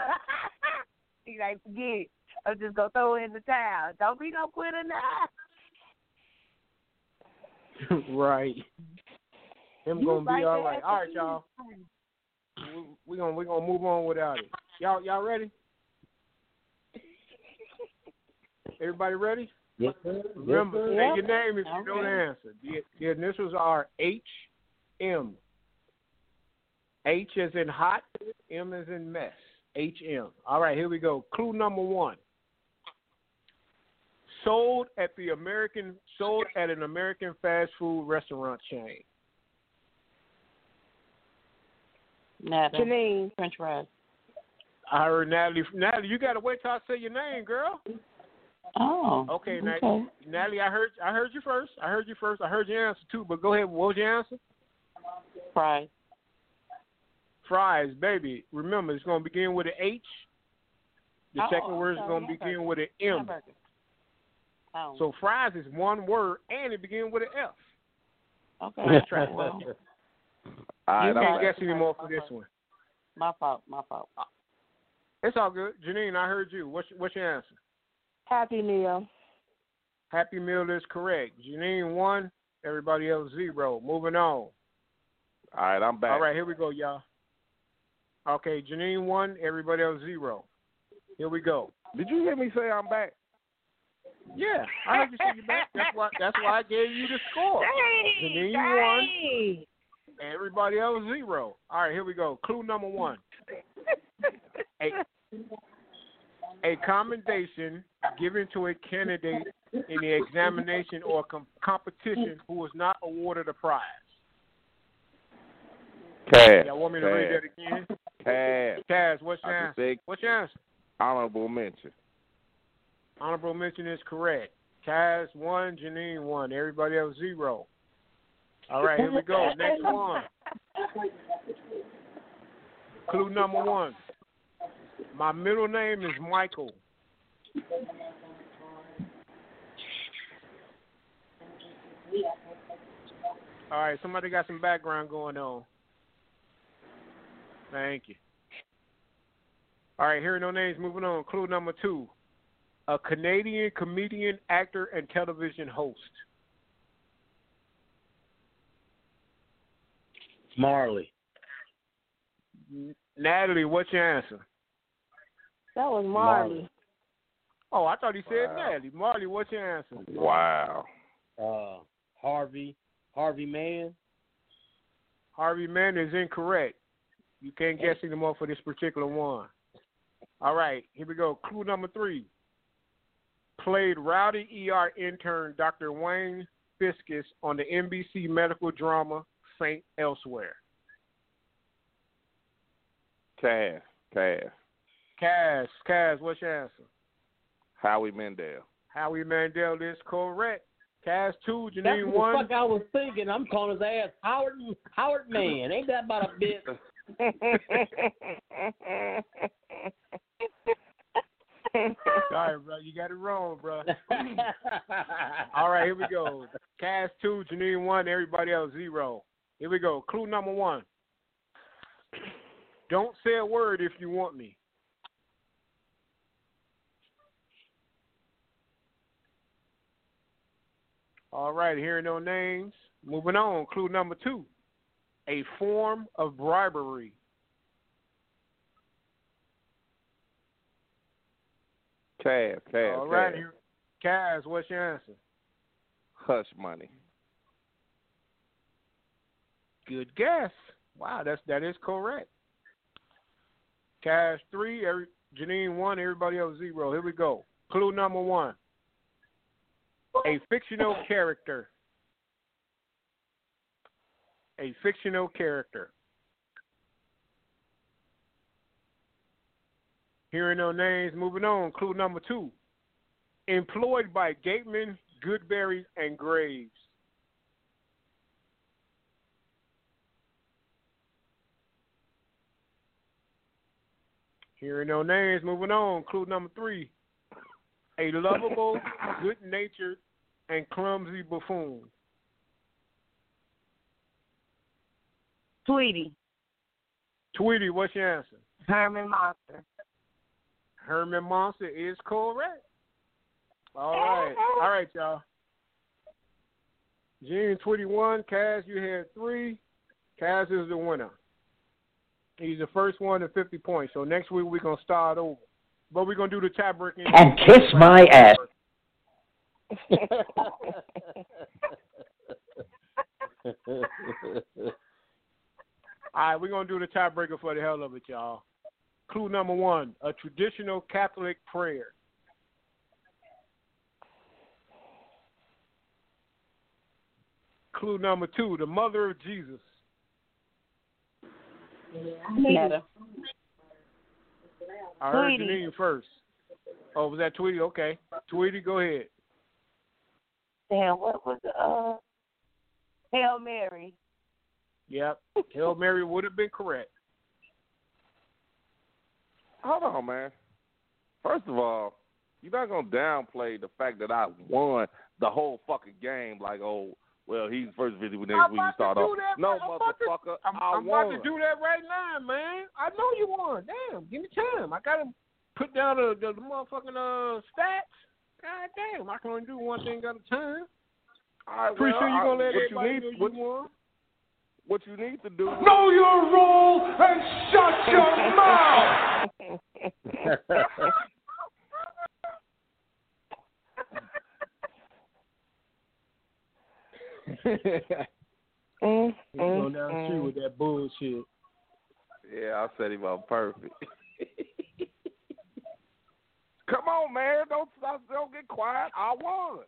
He like, forget it. I'm just gonna throw in the towel. Don't be no quitter now. right. Him You gonna be right all there right. at All the right, y'all. We, we gonna we gonna move on without it. Y'all y'all ready? Everybody ready? Yes, sir. Remember, yes, say sir. your name if you know the Okay. answer. The, the initials are H M. H is in hot, M is in mess. H M. All right, here we go. Clue number one. Sold at the American sold at an American fast food restaurant chain. Nada. Janine. French fries. I heard Natalie. Natalie, you gotta wait till I say your name, girl. Oh. Okay, okay. Natalie. Natalie, I heard I heard you first. I heard you first. I heard your answer too. But go ahead. What was your answer? Fries. Fries, baby. Remember, it's gonna begin with an H. The Oh, second word is gonna begin with an M. Oh. So fries is one word and it begins with an F. okay. Let's try it. Well, All right, you can't guess anymore for this one. my fault. My fault. It's all good. Janine, I heard you. What's what's your answer? Happy Meal. Happy Meal is correct. Janine one, everybody else zero. Moving on. All right, I'm back. All right, here we go, y'all. Okay, Janine one, everybody else zero. Here we go. Did you hear me say I'm back? Yeah, I heard you say you back. That's why. That's why I gave you the score. Janine one, everybody else zero. All right, here we go. Clue number one. A, a commendation given to a candidate in the examination or com- competition who was not awarded a prize. Cash. Y'all want me to read that again? Cash. Kaz, what's your answer? What's your answer? honorable mention. Honorable mention is correct. Kaz one, Janine one, everybody else zero. All right, here we go. Next one. Clue number one. My middle name is Michael. All right, somebody got some background going on. Thank you. All right, here are no names. Moving on. Clue number two. A Canadian comedian, actor, and television host. Marley. Natalie, what's your answer? That was Marley. Oh, I thought he said Wow. Natalie. Marley, what's your answer? Wow. Uh, Harvey. Harvey Mann. Harvey Mann is incorrect. You can't guess anymore for this particular one. All right, here we go. Clue number three. Played rowdy ER intern Dr. Wayne Fiscus on the NBC medical drama Saint Elsewhere. Cash. Cash. Kaz, Kaz, what's your answer? Howie Mandel. Howie Mandel is correct. Kaz two, That's Janine what the one. fuck I was thinking. I'm calling his ass Howard Howard Man. Ain't that about a bit? Sorry, bro, you got it wrong, bro. All right, here we go. Kaz two, Janine one, everybody else zero. Here we go. Clue number one. Don't say a word if you want me. All right, hearing no names. Moving on. Clue number two. A form of bribery. Cash. Cash. All right, cash. Kaz, what's your answer? Hush money. Good guess. Wow, that's that is correct. Kaz three, every, Janine one, everybody else zero. Here we go. Clue number one. A fictional character. A fictional character. Hearing no names, moving on. Clue number two. Employed by Gateman, Goodbury, and Graves. Hearing no names, moving on. Clue number three. A lovable, good natured, and clumsy buffoon. Tweety. Tweety, what's your answer? Herman Munster. Herman Munster is correct. All right. All right, y'all. June 21, Kaz, you had three. Kaz is the winner. He's the first one to 50 points. So next week we're going to start over. But we're going to do the tiebreaking. And kiss my ass. All right, we're going to do the tiebreaker for the hell of it, y'all. Clue number one a traditional Catholic prayer. Clue number two the mother of Jesus. Netta. I heard Tweety. Janine first. Oh, was that Tweety? Okay. Tweety, go ahead. Damn, what was uh Hail Mary. Yep. Hail Mary would have been correct. Hold on, man. First of all, you're not gonna downplay the fact that I won the whole fucking game. Like, oh, well, he's first visit with next I'm week. You start off. that, no. I'm about to- motherfucker, I'm, I I'm won. about to do that right now, man. I know you won. Damn, give me time. I gotta put down the, the, the motherfucking uh stats. God damn, I can only do one thing at a time. All right, Pretty well, sure you're gonna let what everybody you need, know you what, won. What you need to do. Know your role and shut your mouth. Mm-hmm. He's going down the street with that bullshit. Yeah, I said him up perfect. Come on, man! Don't don't get quiet. I won.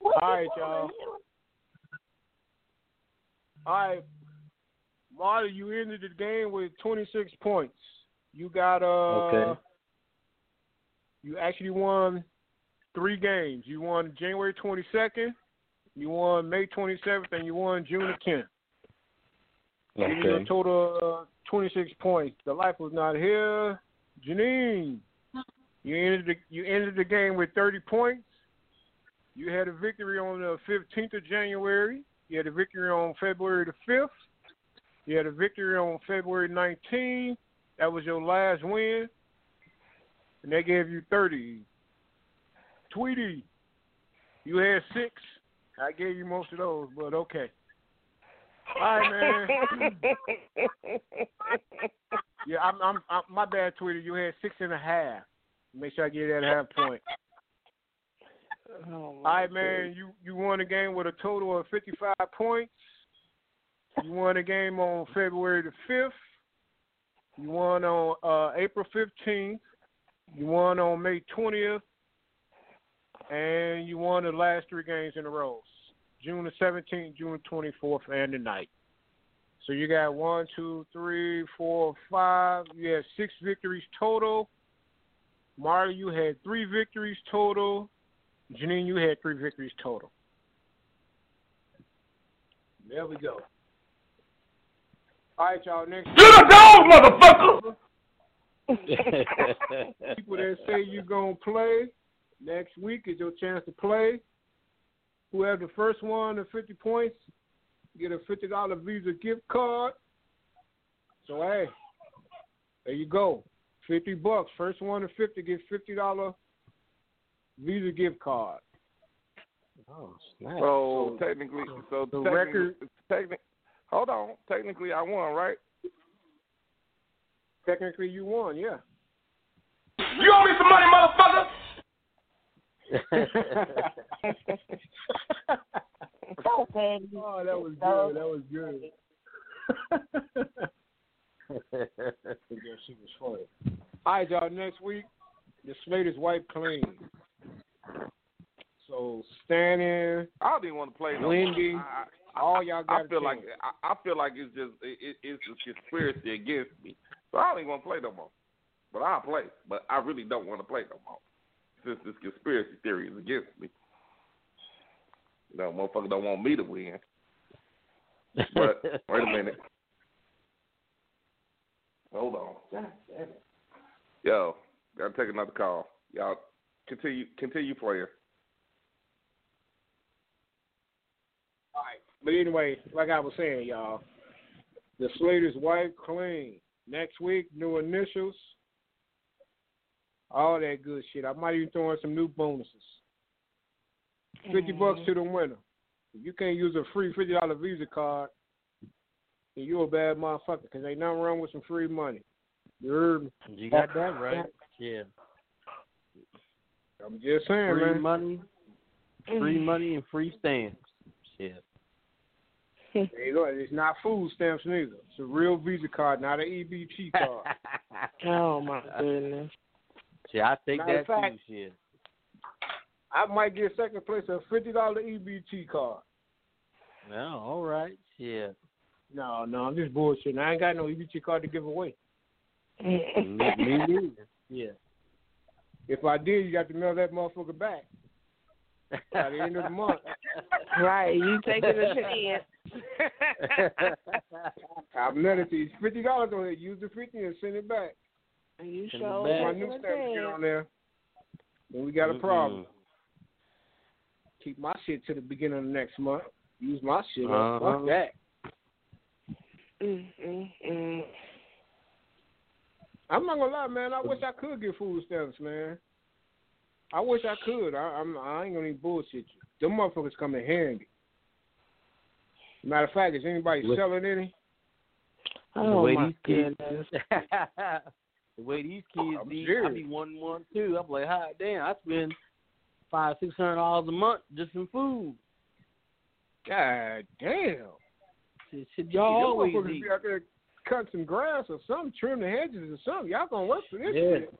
All right, y'all. All right, Marty, you ended the game with 26 points. You got uh. Okay. You actually won three games. You won January 22nd, you won May 27th, and you won June the 10th. Giving you a total of 26 points. The life was not here. Janine, you ended the, you ended the game with 30 points. You had a victory on the 15th of January. You had a victory on February the 5th. You had a victory on February 19th. That was your last win. And they gave you 30. Tweety, you had six. I gave you most of those, but okay. All right, man. Yeah, I'm, I'm, I'm my bad, Tweety. You had six and a half. Make sure I give you that half point. Oh, All right, man. You you won a game with a total of 55 points. You won a game on February the 5th. You won on uh, April 15th. You won on May 20th. And you won the last three games in a row June the 17th, June the 24th, and the night. So you got one, two, three, four, five. You had six victories total. Marley, you had three victories total. Janine, you had three victories total. There we go. All right, y'all. Next. You're a dog, motherfucker. People that say you're gonna play next week is your chance to play. Whoever the first one to 50 points get a fifty dollar Visa gift card. So hey, there you go. Fifty bucks. First one to fifty gets fifty dollar Visa gift card. Oh, snap. So technically, so the technically, record- techni- hold on. Technically, I won, right? Technically, you won. Yeah. You owe me some money, motherfucker. So petty. Oh, that was good. That was good. yeah, she was funny. All right, y'all. Next week, the slate is wiped clean. So standing, I don't even want to play no Wendy. I, I, all y'all got. I feel like I, I feel like it's just it, it, it's a conspiracy against me. So I don't even want to play no more. But I'll play. But I really don't want to play no more since this conspiracy theory is against me. You know, motherfucker don't want me to win. But wait a minute. Hold on. God damn it. Yo, gotta take another call. Y'all continue continue playing. All right. But anyway, like I was saying, y'all, the slate is wiped clean. Next week, new initials, all that good shit. I might even throw in some new bonuses. 50 mm-hmm. bucks to the winner. If you can't use a free fifty dollar Visa card, then you a bad motherfucker. Cause ain't nothing wrong with some free money. You heard me? You got that right. Yeah. I'm just saying, Free man. money, free mm. money, and free stamps. Shit. There you go. It's not food stamps neither. It's a real Visa card, not an EBT card. Oh my goodness. Shit, I take Matter that of fact- too. Shit. I might get second place a fifty dollar EBT card. No, all right. Shit. No, no, I'm just bullshitting. I ain't got no EBT card to give away. me, me neither. Yeah. If I did, you got to mail that motherfucker back by the end of the month. Right, you taking a chance. I've let it to you. Fifty dollars on it. Use the fifty and send it back. And you Send it sure. My new stamp get on there. Then we got a problem. Mm-mm. Keep my shit to the beginning of the next month. Use my shit. up. Uh-huh. Fuck that. Mm, mm, mm. I'm not gonna lie, man. I wish I could get food stamps, man. I wish I could. I, I'm. I ain't gonna even bullshit you. Them motherfuckers come in handy. Matter of fact, is anybody Look- selling any? Oh, the Oh, way my these kids, the way these oh, kids I'm eat, I be one one too. I'm like, hot damn, I spend five six hundred dollars a month just in food. God damn. Shit, shit Y'all y'all always eat. be out there cut some grass or something, trim the hedges or something. Y'all gonna work for this Yeah. shit.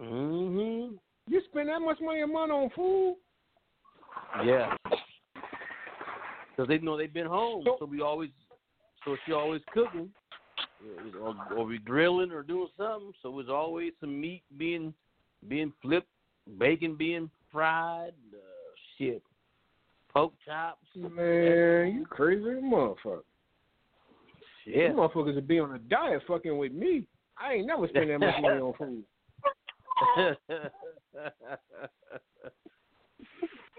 Mm-hmm. You spend that much money a month on food? Yeah. Because they know they've been home, so we always, so she always cooking, or, or we grilling or doing something. So there's always some meat being being flipped, bacon being fried, uh, shit, pork chops. Man, you crazy as Yeah. You motherfuckers would be on a diet fucking with me. I ain't never spend that much money on food.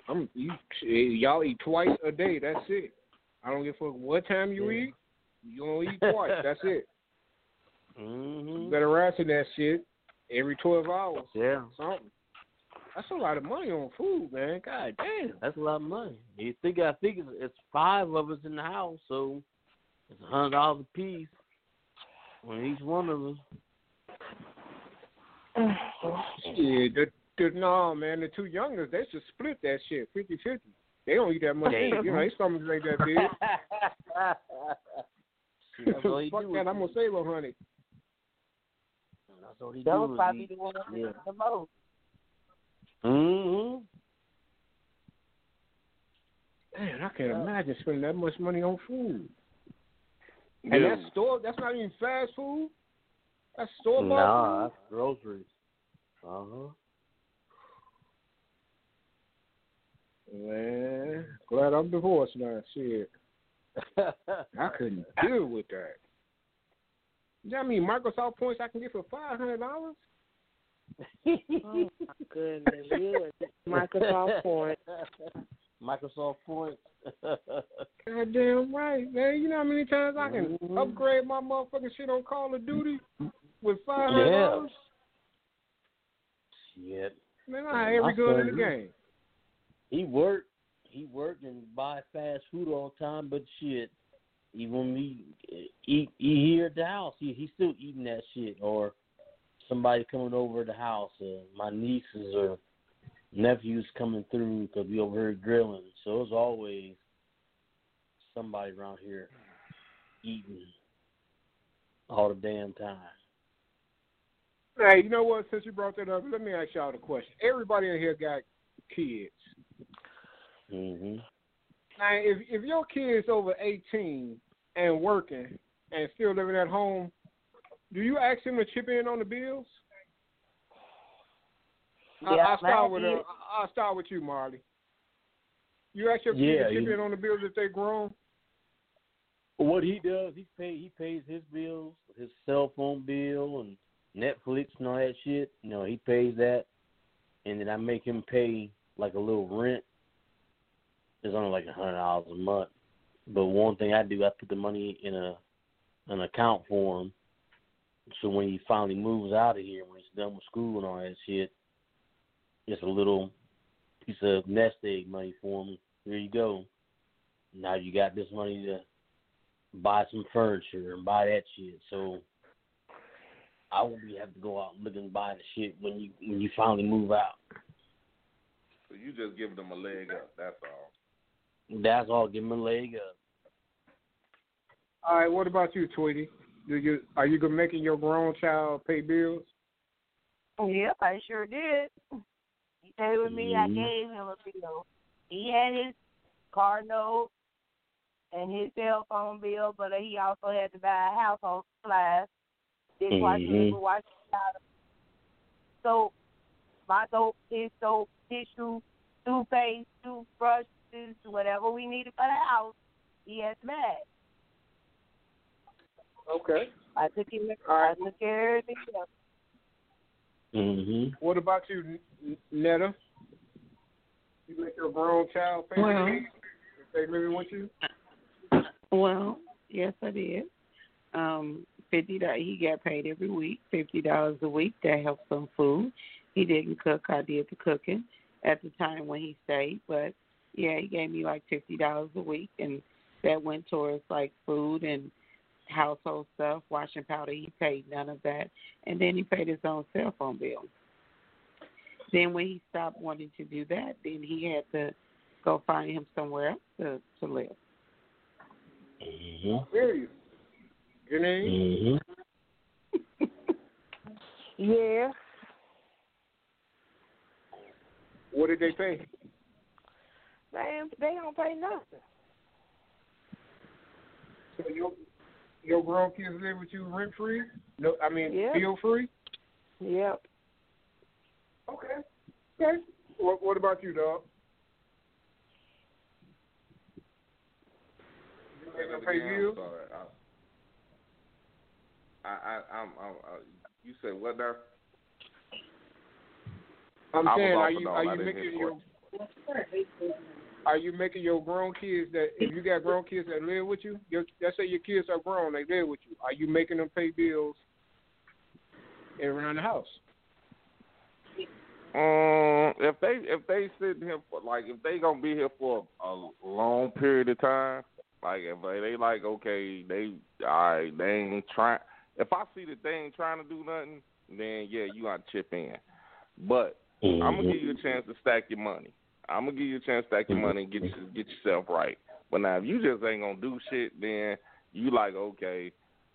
I'm you, y'all eat twice a day. That's it. I don't give a fuck what time you Yeah. eat. You gonna eat twice. That's it. hmm You better ration that shit every twelve hours. Yeah. Something. That's a lot of money on food, man. God damn. That's a lot of money. You think I think it's, it's five of us in the house, so it's a hundred dollars a piece on each one of us. Yeah, the, the, no, man. The two youngest, they should split that shit 50-50. They don't eat that much. Damn. You know, they stomachs ain't that big. That's all he Fuck that. I'm gonna save a honey. That's all he That was probably the one that Yeah. yeah. the most. Mm-hmm. Man, I can't imagine spending that much money on food. And that's store. That's not even fast food. That's store bought Nah, that's groceries. Uh huh. food. Man, glad I'm divorced now. Shit, I couldn't deal with that. You know how many Microsoft points I can get for five hundred dollars? Oh my goodness, yeah. Microsoft Point. Microsoft Point. Goddamn right, man. You know how many times I can Mhm. upgrade my motherfucking shit on Call of Duty with five hundred yeah. dollars? Shit. Man, I had every gun in the game. He worked. He worked and buy fast food all the time, but shit, even when we eat, eat here at the house, he he's still eating that shit. Or somebody coming over to the house, uh, my nieces or nephews coming through because we over here grilling. So it's always somebody around here eating all the damn time. Hey, you know what? Since you brought that up, let me ask y'all the question. Everybody in here got kids. hmm Now, if if your kid's over eighteen and working and still living at home, do you ask him to chip in on the bills? I, Yeah, I'll start with uh, I'll start with you, Marley. You ask your kid Yeah, to chip you- in on the bills if they grown. What he does, he pay he pays his bills, his cell phone bill and Netflix and all that shit. You know, he pays that, and then I make him pay like a little rent. It's only like a hundred dollars a month. But one thing I do, I put the money in a an account for him. So when he finally moves out of here, when he's done with school and all that shit, it's a little piece of nest egg money for him. Here you go. Now you got this money to buy some furniture and buy that shit. So I won't be having to go out and look and buy the shit when you when you finally move out. So you just give them a leg up. That's all. That's all. Give them a leg up. All right, what about you, Tweety? Do you are you gonna making your grown child pay bills? Oh, yep, I sure did. He stayed with me. I Mhm. gave him a bill. He had his car note and his cell phone bill, but he also had to buy household supplies, dishwasher, Mhm. liquid wash, powder, soap, my soap, his soap, tissue, toothpaste, toothbrushes, whatever we needed for the house. He had to buy. it. Okay. I took him. All right. I took care of everything else. Mhm. What about you, N- Netta? You make your grown child pay Well- bills if they living with you? Well, yes, I did. Um, fifty dollars. He got paid every week, fifty dollars a week. That helps some food. He didn't cook. I did the cooking at the time when he stayed, but yeah, he gave me like fifty dollars a week, and that went towards like food and household stuff, washing powder. He paid none of that, and then he paid his own cell phone bill. Then when he stopped wanting to do that, then he had to go find him somewhere else to to live. Mm-hmm. Hear you. Your name? Mm-hmm. Yeah. What did they pay? Man, they don't pay nothing. So your your grown kids live with you rent free? No, I mean Yeah. bill free. Yep. Okay. Okay. What What about you, dog? You pay Again, I'm bills? sorry. I, I, I, I'm, I'm, uh, you said what now? I'm I saying, are you on. are you making your are you making your grown kids that if you got grown kids that live with you, your, let's say your kids are grown, they live with you. Are you making them pay bills around the house? Um, if they if they sitting here for like if they gonna be here for a long period of time, like if they, they like okay they all right they ain't trying. If I see that they ain't trying to do nothing, then yeah you gotta chip in. But I'm gonna give you a chance to stack your money. I'm gonna give you a chance to stack your money and get you, get yourself right. But now if you just ain't gonna do shit, then you like okay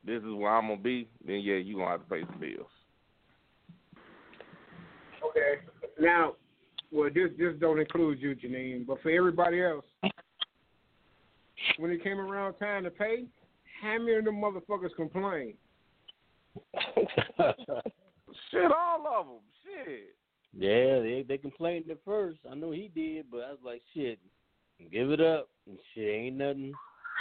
this is where I'm gonna be. Then yeah you gonna have to pay some bills. Okay. Now, well, this this don't include you, Janine, but for everybody else, when it came around time to pay, how many of them motherfuckers complained? Shit, all of them. Shit. Yeah, they they complained at first. I know he did, but I was like, shit, give it up. And shit ain't nothing.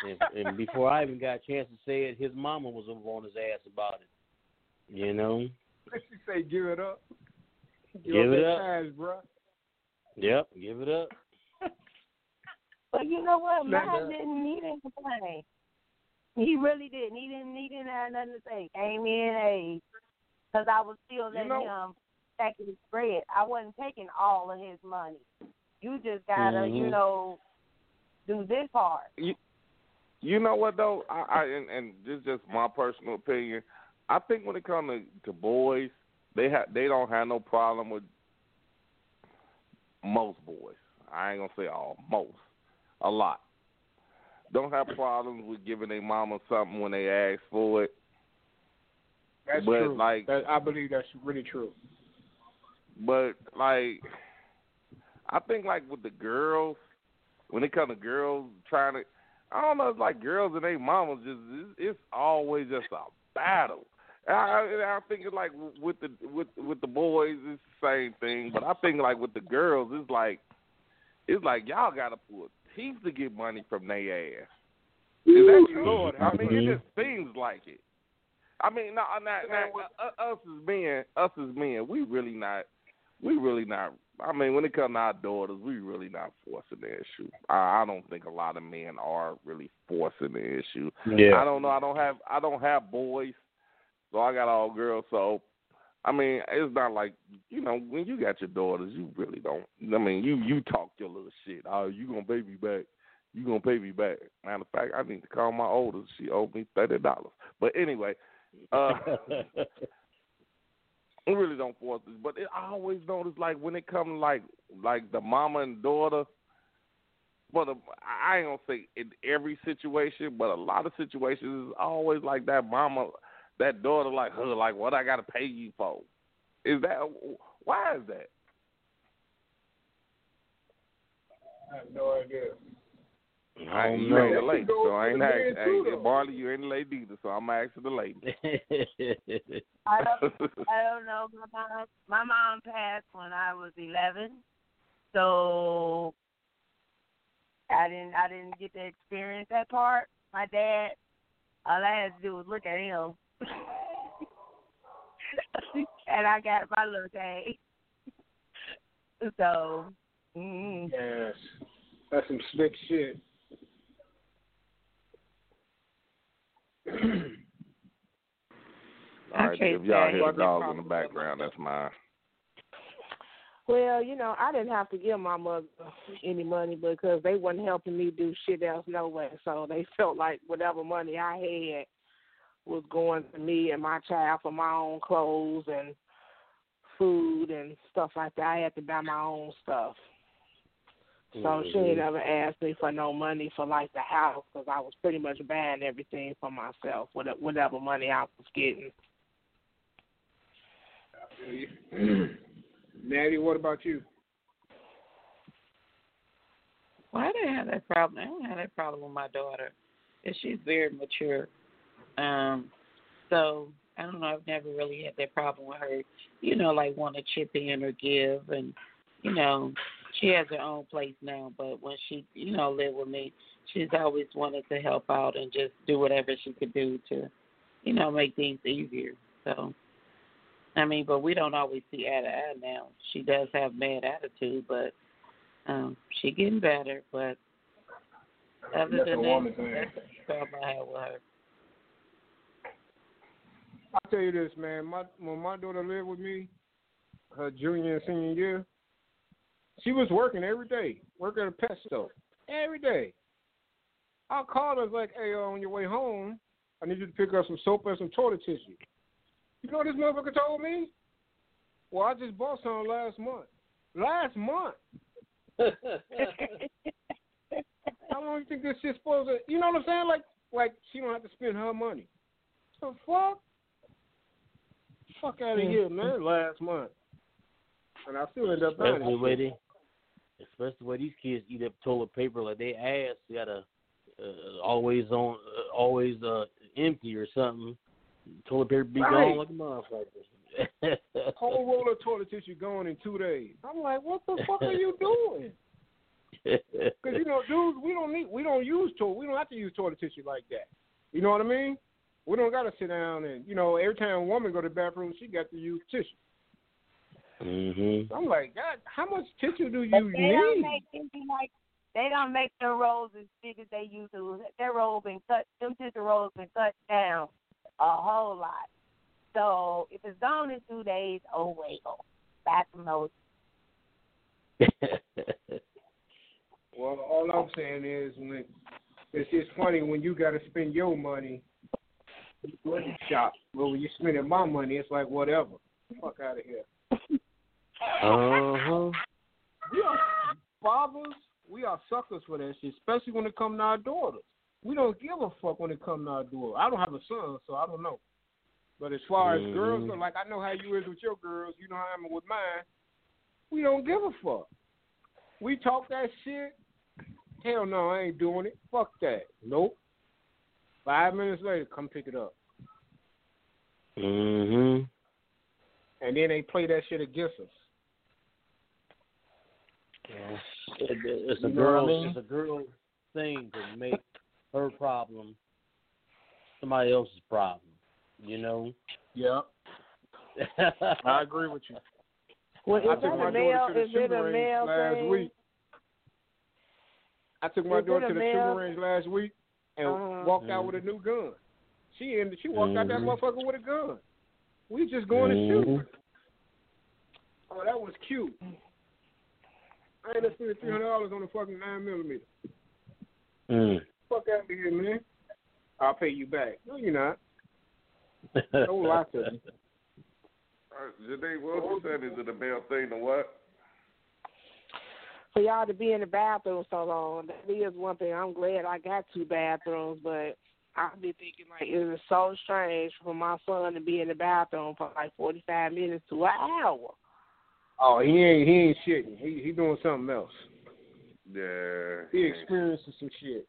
And, and before I even got a chance to say it, his mama was over on his ass about it. You know? Let's just say, give it up. Give it that up. Cash, bro. Yep, give it up. But you know what? Let Mine didn't. He didn't complain. He really didn't. He didn't. He didn't have nothing to say. Came in, hey, because I was still letting know- him stack his bread. I wasn't taking all of his money. You just gotta, you Mhm. know, do this part. You, you know what though? I, I and, and this is just my personal opinion. I think when it comes to, to boys, they have they don't have no problem with most boys. I ain't gonna say all, most, a lot. Don't have problems with giving their mama something when they ask for it. That's But, true. like- that, I believe that's really true. But like, I think like with the girls, when it comes to girls trying to, I don't know, it's like girls and their mamas just it's, it's always just a battle. And I, and I think it's like with the with with the boys, it's the same thing. But I think like with the girls, it's like it's like y'all got to pull teeth to get money from their ass. Is that? Lord, I mean, it just seems like it. I mean, no, not, not, uh, us as men, us as men, we really not, we really not. I mean, when it comes to our daughters, we really not forcing the issue. I, I don't think a lot of men are really forcing the issue. Yeah. I don't know. I don't have, I don't have boys, so I got all girls. So, I mean, it's not like you know when you got your daughters, you really don't. I mean, you you talk your little shit. Oh, you gonna pay me back? You gonna pay me back? Matter of fact, I need to call my oldest. She owed me thirty dollars. But anyway, uh, we really don't force this. But it, I always notice like when it comes like like the mama and daughter. But uh, I ain't gonna say in every situation, but a lot of situations is always like that mama, that daughter like her, like what I gotta pay you for. Is that why is that? I have no idea. I don't you ain't know. the lady, so I ain't to the asking. man, Hey. Barley, you ain't the lady either, so I'm asking the lady. I don't, I don't know. My mom, my mom passed when I was eleven, so I didn't, I didn't get to experience that part. My dad, all I had to do was look at him, and I got my little thing. So, mm, Yes, that's some slick shit. All right, Okay, if y'all hear the dogs in the background, that's mine. Well, you know, I didn't have to give my mother any money because they wasn't helping me do shit else no way. So they felt like whatever money I had was going to me and my child for my own clothes and food and stuff like that. I had to buy my own stuff. So she ain't never asked me for no money for like the house because I was pretty much buying everything for myself, whate- whatever money I was getting. Natty, what about you? Well, I didn't have that problem. I don't have that problem with my daughter. daughter. 'cause she's very mature. Um, so I don't know. I've never really had that problem with her. You know, like want to chip in or give, and you know, she has her own place now. But when she, you know, lived with me, she's always wanted to help out and just do whatever she could do to, you know, make things easier. So, I mean, but we don't always see eye to eye now. She does have mad attitude, but um, she getting better. But other That's than that, thing. that's the problem I have with her. I'll tell you this, man. My when my daughter lived with me, her junior and senior year, she was working every day, working at a pet store every day. I called her like, "Hey, uh, on your way home, I need you to pick up some soap and some toilet tissue." You know what this motherfucker told me? Well, I just bought some last month. Last month. How long do you think this shit's supposed to? You know what I'm saying? Like, like she don't have to spend her money. The fuck? Fuck out of here, man. Last month, and I still end up buying Especially the way that. they, especially the way these kids eat up toilet paper like they ass gotta uh, always on, uh, always uh empty or something. Toilet paper be Right. gone like a motherfucker. Whole roll of toilet tissue gone in two days. I'm like, what the fuck are you doing? Because you know, dudes, we don't need, we don't use toilet, we don't have to use toilet tissue like that. You know what I mean? We don't got to sit down and, you know, every time a woman go to the bathroom, she got to use tissue. Mhm. I'm like, God, how much tissue do But you they don't need? make tissue like they don't make their rolls as big as they used to. Their roll been cut. Them tissue rolls been cut down a whole lot. So if it's gone in two days, oh well. Back from those. Well, all I'm saying is, when it's just funny when you got to spend your money, you to shop. But when you're spending my money, it's like whatever. Fuck out of here. Uh huh. We are fathers. We are suckers for that shit, especially when it comes to our daughters. We don't give a fuck when it comes to our daughter. I don't have a son, so I don't know. But as far as girls go, like I know how you is with your girls, you know how I'm with mine. We don't give a fuck. We talk that shit. Hell no, I ain't doing it. Fuck that. Nope. Five minutes later, come pick it up. Mhm. And then they play that shit against us. Yeah. It, it's a You know what I girl. mean? It's a girl thing to make her problem somebody else's problem. You know. Yep. I agree with you. Well, I is took that my a male? daughter to the Is it shooting a range male last thing? week. I took my Is daughter to the male- shooting range last week and Uh-huh. walked out with a new gun. She ended, she walked out that Mhm. motherfucker with a gun. We just going to shoot. Mhm. Oh, that was cute. I ain't gonna spend three hundred dollars on a fucking nine millimeter. Mm. Fuck out of here, man. I'll pay you back. No, you're not. Don't lie to me. Uh, Janae, what you said is it a male thing to what? For y'all to be in the bathroom so long, that is one thing. I'm glad I got two bathrooms, but I've been thinking like it is so strange for my son to be in the bathroom for like 45 minutes to an hour. Oh, he ain't he ain't shitting. He he doing something else. Yeah. He experiencing some shit.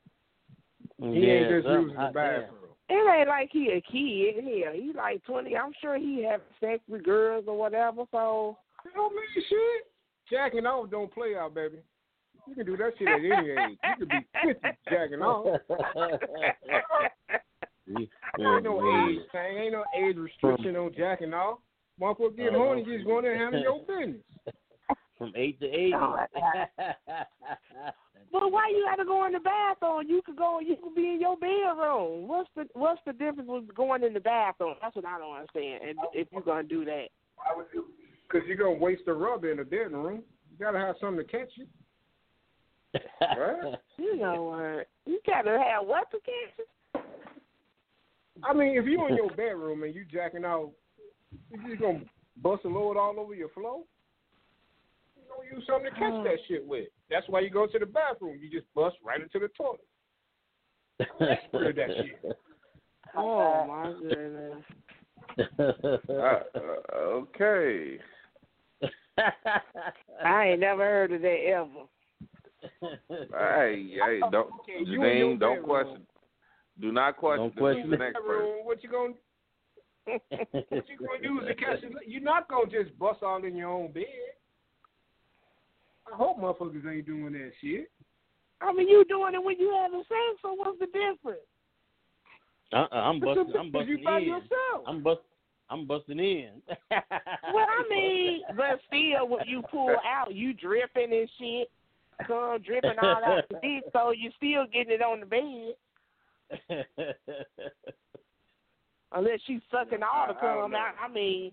He yeah, ain't just using the hot damn. bathroom. It ain't like he a kid. Hell, he like 20. I'm sure he have sex with girls or whatever. So It don't mean shit. Jacking off don't play out, baby. You can do that shit at any age. You could be 50 jacking off. There ain't no age thing. Ain't no age restriction on jacking off. Motherfucker get oh, horny, you just go in there and handle your business. From eight to eight. Oh, But why you got to go in the bathroom? You could go. You could be in your bedroom. What's the What's the difference with going in the bathroom? That's what I don't understand. And if you're gonna do that, Because you're gonna waste the rubber in the bedroom. You gotta have something to catch it. Right? You know what? You gotta have what to catch it? I mean, if you in your bedroom and you jacking out, you just gonna bust a load all over your floor. You gonna use something to catch that shit with. That's why you go to the bathroom. You just bust right into the toilet. Spray that shit. Oh my goodness. Uh, uh, okay. I ain't never heard of that ever. Hey, hey, don't Okay, you your Janine, don't bedroom. question. Do not question. Don't question the it. next person. What you gonna what you gonna use to catch it? You're not gonna just bust all in your own bed. I hope motherfuckers ain't doing that shit. I mean, you doing it when you having sex, so what's the difference? Uh-uh, I'm busting. you- I'm busting you by in. yourself. I'm bust. I'm busting in. Well, I mean, but still, when you pull out, you dripping and shit, cum dripping all out the dick, so you still getting it on the bed. Unless she's sucking all the I- I cum out. I mean,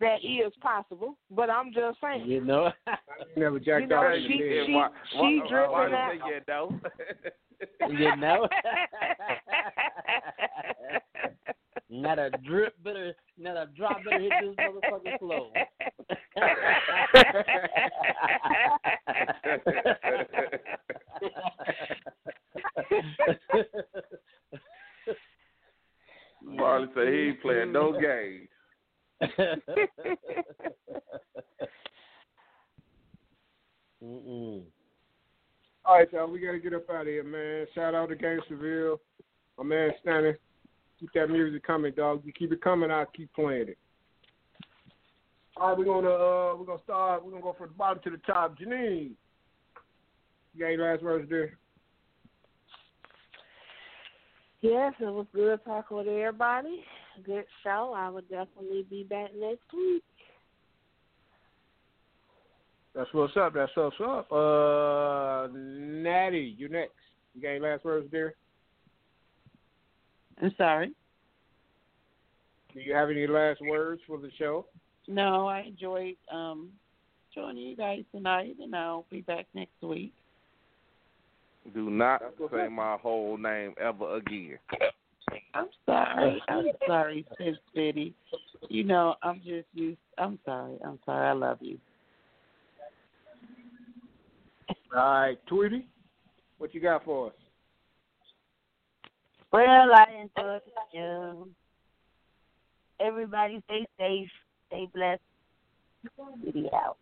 that is possible, but I'm just saying. you know. Never jacked You know, out she- in the bed. she- why, she why, dripping why, out. Say yeah, no. you know. not a drip better. Not a drop better hit this motherfucking flow. Marley said he ain't playing no games. Mm-mm. All right, y'all, we gotta get up out of here, man. Shout out to Gangsterville. My man Stanley. Keep that music coming, dog. You keep it coming, I'll keep playing it. All right, we're gonna uh we're gonna start we're gonna go from the bottom to the top. Janine. You got any last words there? Yes, it was good talking with everybody. Good show. I will definitely be back next week. That's what's up. That's what's up. Uh, Natty, you next. You got any last words dear? I'm sorry. Do you have any last words for the show? No, I enjoyed um joining you guys tonight, and I'll be back next week. Do not say my whole name ever again. I'm sorry. I'm sorry, Sis City. You know, I'm just used. I'm sorry. I'm sorry. I love you. All right, Tweety, what you got for us? Well, I enjoyed the show. Everybody stay safe, stay blessed. City out.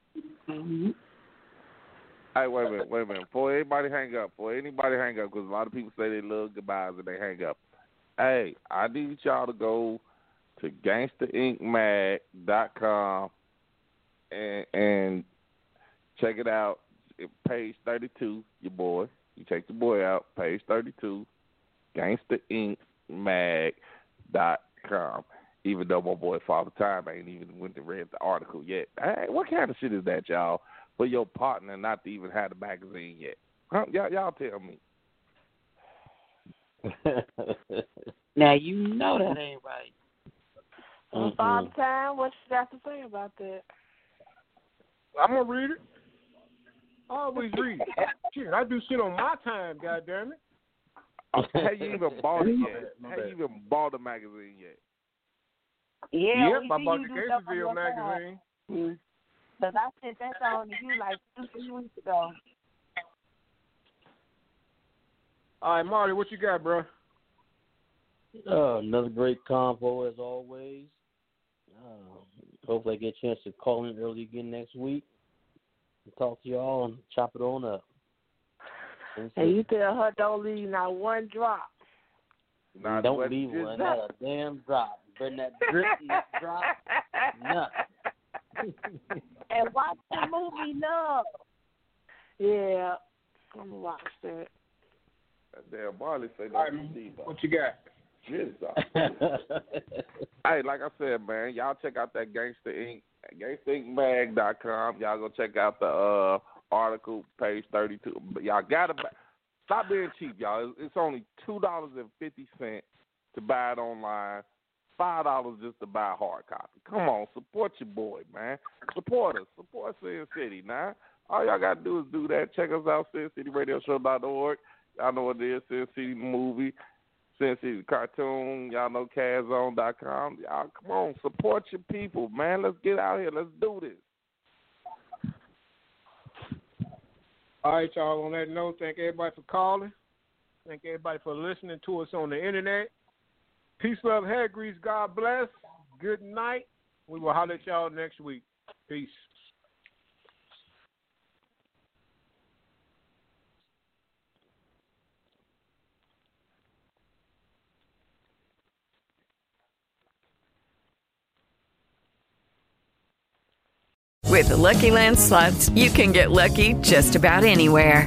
Mm-hmm. Hey, wait a minute, wait a minute. Before anybody hang up, before anybody hang up, because a lot of people say they love goodbyes and they hang up. Hey, I need y'all to go to gangsterincmag.com and and check it out. Page thirty-two, your boy. You check your boy out. Page thirty-two, gangsterincmag.com. Even though my boy Father Time ain't even went to read the article yet. Hey, what kind of shit is that, y'all? For your partner not to even have the magazine yet. Huh? Y'all, y'all tell me. Now you know that ain't right. Well, Father Time, what you got to say about that? I'm gonna read it. I always read. Shit, I do shit on my time. God damn it. Have you even bought it yet? Have bad. you even bought a magazine yet? Yeah, yep, I bought the do Gainesville magazine. Mm. Cause I sent that song to you like two, three weeks ago. All right, Marty, what you got, bro? Uh, another great convo as always. Uh, hopefully, I get a chance to call in early again next week and talk to y'all and chop it on up. That's And it. you tell her don't leave not one drop. Not Don't leave one, just- not a damn drop. Bring that drip and that drop, nothing. And watch the movie Love. Yeah, I'm gonna watch that. That damn Marley say All right, don't what you got? Shit, Hey, like I said, man, y'all check out that Gangster Inc. GangsterIncMag.com. Y'all go check out the uh article, page thirty-two. But y'all gotta buy, stop being cheap, y'all. It's- It's only two dollars and fifty cents to buy it online. Five dollars just to buy a hard copy. Come on, support your boy, man. Support us. Support Sin City, now. All y'all gotta do is do that. Check us out, SinCityRadioShow.org. Y'all know what it is, Sin City Movie, Sin City Cartoon. Y'all know CazZone.com. Y'all come on, support your people, man. Let's get out here. Let's do this. All right, y'all. On that note, thank everybody for calling. Thank everybody for listening to us on the internet. Peace, love, hair grease. God bless. Good night. We will holler at y'all next week. Peace. With the LuckyLand slots, you can get lucky just about anywhere.